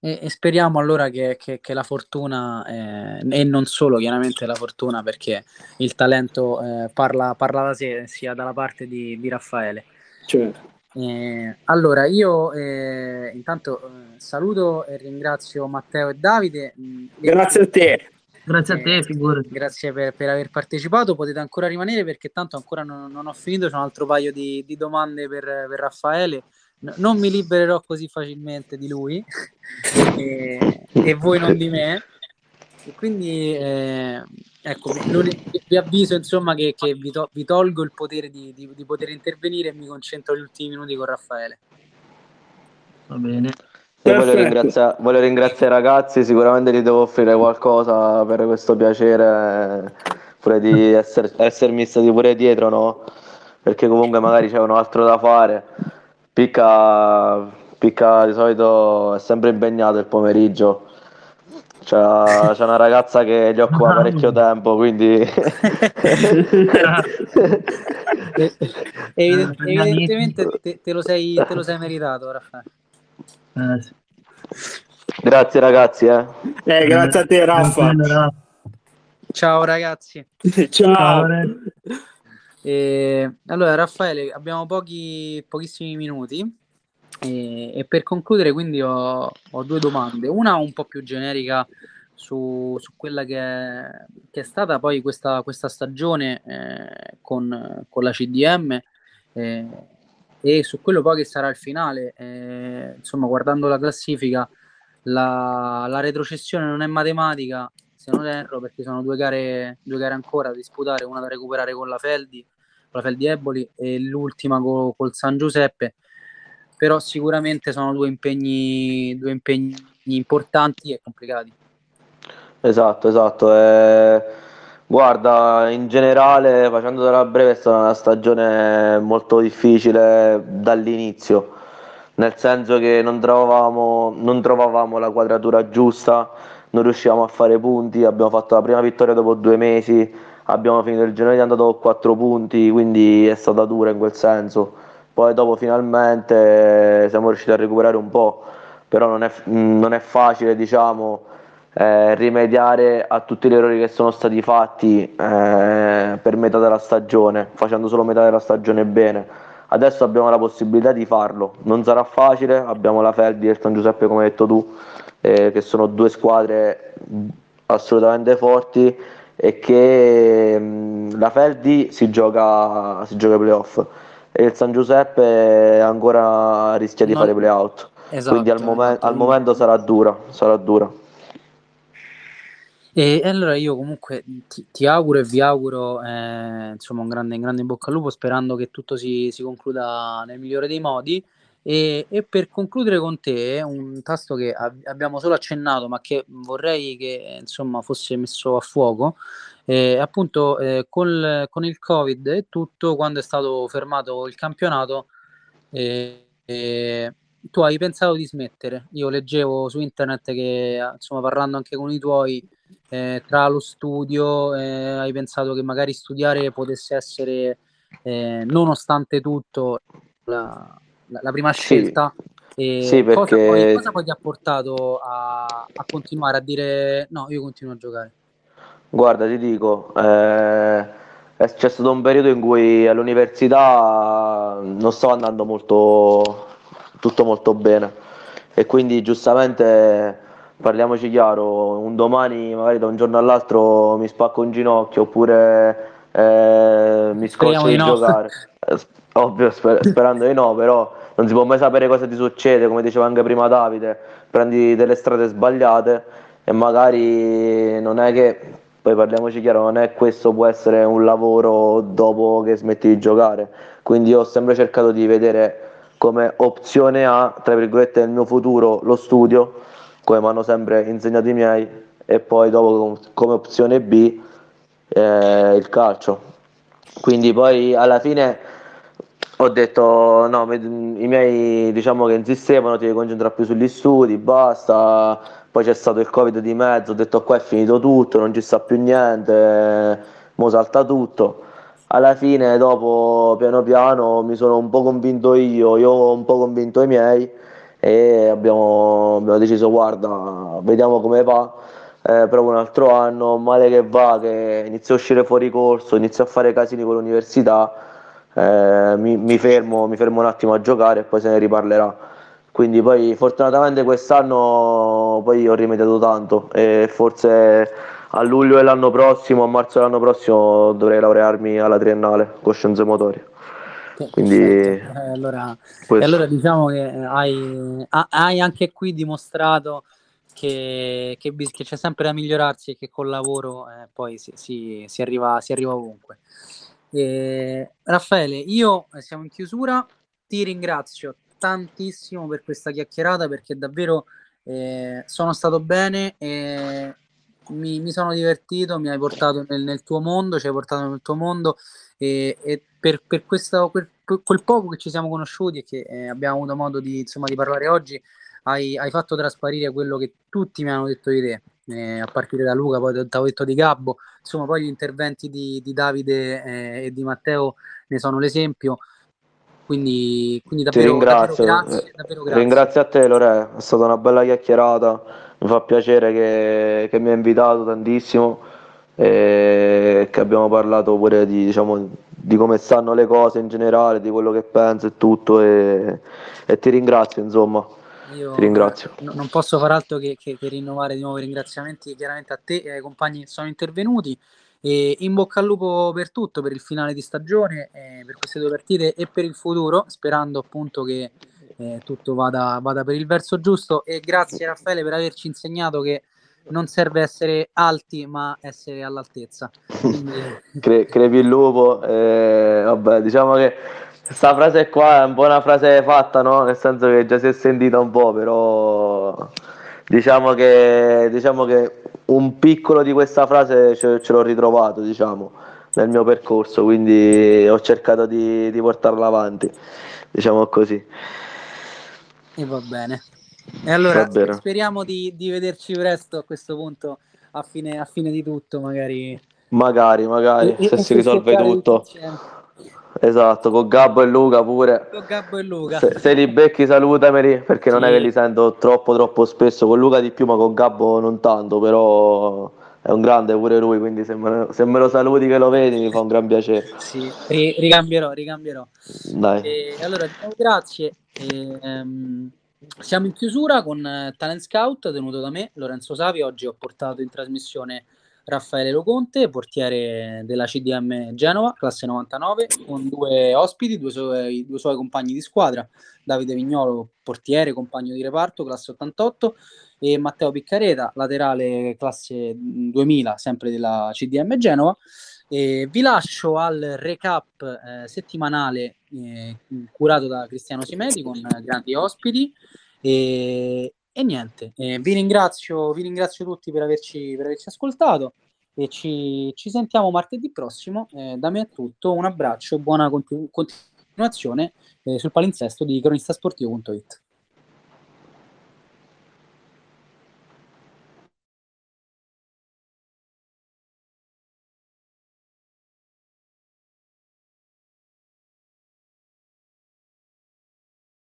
E, e speriamo allora che, che, che la fortuna, eh, e non solo chiaramente la fortuna, perché il talento eh, parla, parla, da sé, sia dalla parte di, di Raffaele. Certo. Eh, allora, io eh, intanto eh, saluto e ringrazio Matteo e Davide. Mm, grazie a te. Grazie a te, eh, figurati. Grazie per, per, aver partecipato. Potete ancora rimanere perché tanto ancora non, non ho finito. C'è un altro paio di, di domande per, per Raffaele non mi libererò così facilmente di lui e, e, voi non di me. E quindi eh, ecco, vi avviso insomma che, che vi, to- vi, tolgo il potere di, di, di, poter intervenire e mi concentro gli ultimi minuti con Raffaele. Va bene. Voglio ringraziare, voglio ringraziare, i ragazzi, sicuramente gli devo offrire qualcosa per questo piacere, pure di essere, essermi stati pure dietro, no? Perché comunque magari c'è un altro da fare. Picca, Picca di solito è sempre impegnato il pomeriggio. C'è, c'è una ragazza che gli occupa parecchio tempo, quindi... Evident- evidentemente te, te, lo sei, te lo sei meritato, Raffaele. Eh, sì. Grazie ragazzi. Eh. Eh, grazie a te Raffa. Ciao ragazzi. Ciao. E, allora Raffaele, abbiamo pochi, pochissimi minuti e, e per concludere quindi ho, ho, due domande. Una un po' più generica su, su quella che è, che è, stata poi questa, questa stagione eh, con, con la CDM. Eh, e su quello poi che sarà il finale, eh, insomma, guardando la classifica, la, la, retrocessione non è matematica, se non erro, perché sono due gare, due gare ancora da disputare, una da recuperare con la Feldi, con la Feldi Eboli e l'ultima co, col San Giuseppe, però sicuramente sono due impegni, due impegni importanti e complicati. Esatto, esatto. Eh Guarda, in generale, facendo della breve, è stata una stagione molto difficile dall'inizio, nel senso che non trovavamo, non trovavamo la quadratura giusta, non riuscivamo a fare punti, abbiamo fatto la prima vittoria dopo due mesi, abbiamo finito il girone di andata con quattro punti, quindi è stata dura in quel senso. Poi dopo finalmente siamo riusciti a recuperare un po', però non è, non è facile, diciamo eh, rimediare a tutti gli errori che sono stati fatti eh, per metà della stagione, facendo solo metà della stagione bene. Adesso abbiamo la possibilità di farlo, non sarà facile, abbiamo la Feldi e il San Giuseppe come hai detto tu, eh, che sono due squadre assolutamente forti e che mh, mm, la Feldi si gioca, si gioca ai playoff e il San Giuseppe ancora rischia di no. fare playout. Esatto, Quindi al, momen- al momento sarà dura, sarà dura. E allora io comunque ti, ti auguro e vi auguro eh, insomma un grande, un grande in bocca al lupo sperando che tutto si, si concluda nel migliore dei modi. E, e, per concludere con te, un tasto che ab- abbiamo solo accennato, ma che vorrei che insomma fosse messo a fuoco, eh, appunto eh, col, con il Covid e tutto, quando è stato fermato il campionato, eh, eh, tu hai pensato di smettere. Io leggevo su internet che, insomma, parlando anche con i tuoi, eh, tra lo studio eh, hai pensato che magari studiare potesse essere, nonostante tutto, la, la, la prima scelta? Sì. sì perché... cosa, poi, cosa, poi, ti ha portato a, a, continuare a dire no, io continuo a giocare? Guarda, ti dico, eh, c'è stato un periodo in cui all'università non stavo andando molto, tutto molto bene e quindi giustamente parliamoci chiaro, un domani magari da un giorno all'altro mi spacco un ginocchio oppure eh, mi scoccio di, no. giocare. Ovvio, sper- sperando di no, però non si può mai sapere cosa ti succede, come diceva anche prima Davide, prendi delle strade sbagliate e magari non è che, poi parliamoci chiaro, non è questo può essere un lavoro dopo che smetti di giocare, quindi ho sempre cercato di vedere come opzione A, tra virgolette, nel mio futuro lo studio come mi hanno sempre insegnato i miei, e poi dopo come opzione B eh, il calcio. Quindi poi alla fine ho detto no, i miei diciamo che insistevano, ti devi concentrare più sugli studi, basta. Poi c'è stato il covid di mezzo, ho detto qua è finito tutto, non ci sta più niente, mo salta tutto. Alla fine dopo piano piano mi sono un po' convinto io, io ho un po' convinto i miei e abbiamo, abbiamo deciso guarda vediamo come va eh, proprio un altro anno male che va che inizio a uscire fuori corso inizio a fare casini con l'università eh, mi, mi, fermo, mi fermo un attimo a giocare e poi se ne riparlerà. Quindi poi fortunatamente quest'anno poi ho rimediato tanto e forse a luglio dell'anno prossimo a marzo dell'anno prossimo dovrei laurearmi alla triennale con scienze motorie quindi, eh, allora, allora, diciamo che hai, hai, anche qui dimostrato che, che, che, c'è sempre da migliorarsi e che col lavoro eh, poi si, si, si, arriva, si arriva ovunque. E, Raffaele, io eh, siamo in chiusura, ti ringrazio tantissimo per questa chiacchierata perché davvero eh, sono stato bene e mi, mi, sono divertito, mi hai portato nel, nel, tuo mondo, ci hai portato nel tuo mondo e, e per, per questo, quel, quel, poco che ci siamo conosciuti e che eh, abbiamo avuto modo di, insomma, di parlare oggi, hai, hai, fatto trasparire quello che tutti mi hanno detto di te, eh, a partire da Luca, poi ti avevo detto di Gabbo, insomma poi gli interventi di, di Davide eh, e di Matteo ne sono l'esempio. Quindi, quindi davvero, Ti ringrazio. Davvero grazie, davvero grazie. Ringrazio a te Lore, è stata una bella chiacchierata, mi fa piacere che, che mi hai invitato tantissimo e che abbiamo parlato pure di, diciamo, di come stanno le cose in generale, di quello che penso e tutto e, e ti ringrazio insomma. Io ti ringrazio. non posso far altro che, che, che rinnovare di nuovo i ringraziamenti chiaramente a te e ai compagni che sono intervenuti e in bocca al lupo per tutto, per il finale di stagione, eh, per queste due partite e per il futuro, sperando appunto che eh, tutto vada, vada, per il verso giusto. E grazie Raffaele per averci insegnato che non serve essere alti, ma essere all'altezza. Quindi... Cre- crepi il lupo, eh, vabbè, diciamo che questa frase qua è un po' una frase fatta, no? Nel senso che già si è sentita un po', però diciamo che, diciamo che un piccolo di questa frase ce, ce l'ho ritrovato, diciamo, nel mio percorso, quindi ho cercato di, di portarla avanti, diciamo così. E va bene. E allora speriamo di, di, vederci presto a questo punto, a fine, a fine di tutto, magari. Magari, magari, e, se e si risolve tutto. Esatto, con Gabbo e Luca pure. Con Gabbo e Luca. Se, se li becchi salutameli perché sì. non è che li sento troppo troppo spesso, con Luca di più ma con Gabbo non tanto, però è un grande pure lui, quindi se me, se me lo saluti che lo vedi mi fa un gran piacere. Sì, ricambierò, ricambierò. Dai. E, allora, grazie. E, um, siamo in chiusura con Talent Scout tenuto da me, Lorenzo Savi. Oggi ho portato in trasmissione Raffaele Loconte, portiere della CDM Genova, classe 99, con due ospiti, due suoi, due suoi compagni di squadra, Davide Vignolo, portiere, compagno di reparto, classe 88, e Matteo Piccareta, laterale classe 2000, sempre della CDM Genova. E vi lascio al recap eh, settimanale eh, curato da Cristiano Simeti con grandi ospiti. E, e niente, eh, vi, ringrazio, vi ringrazio tutti per averci, per averci ascoltato e ci, ci sentiamo martedì prossimo. Eh, da me è tutto, un abbraccio e buona continu- continuazione eh, sul palinsesto di cronistasportivo.it.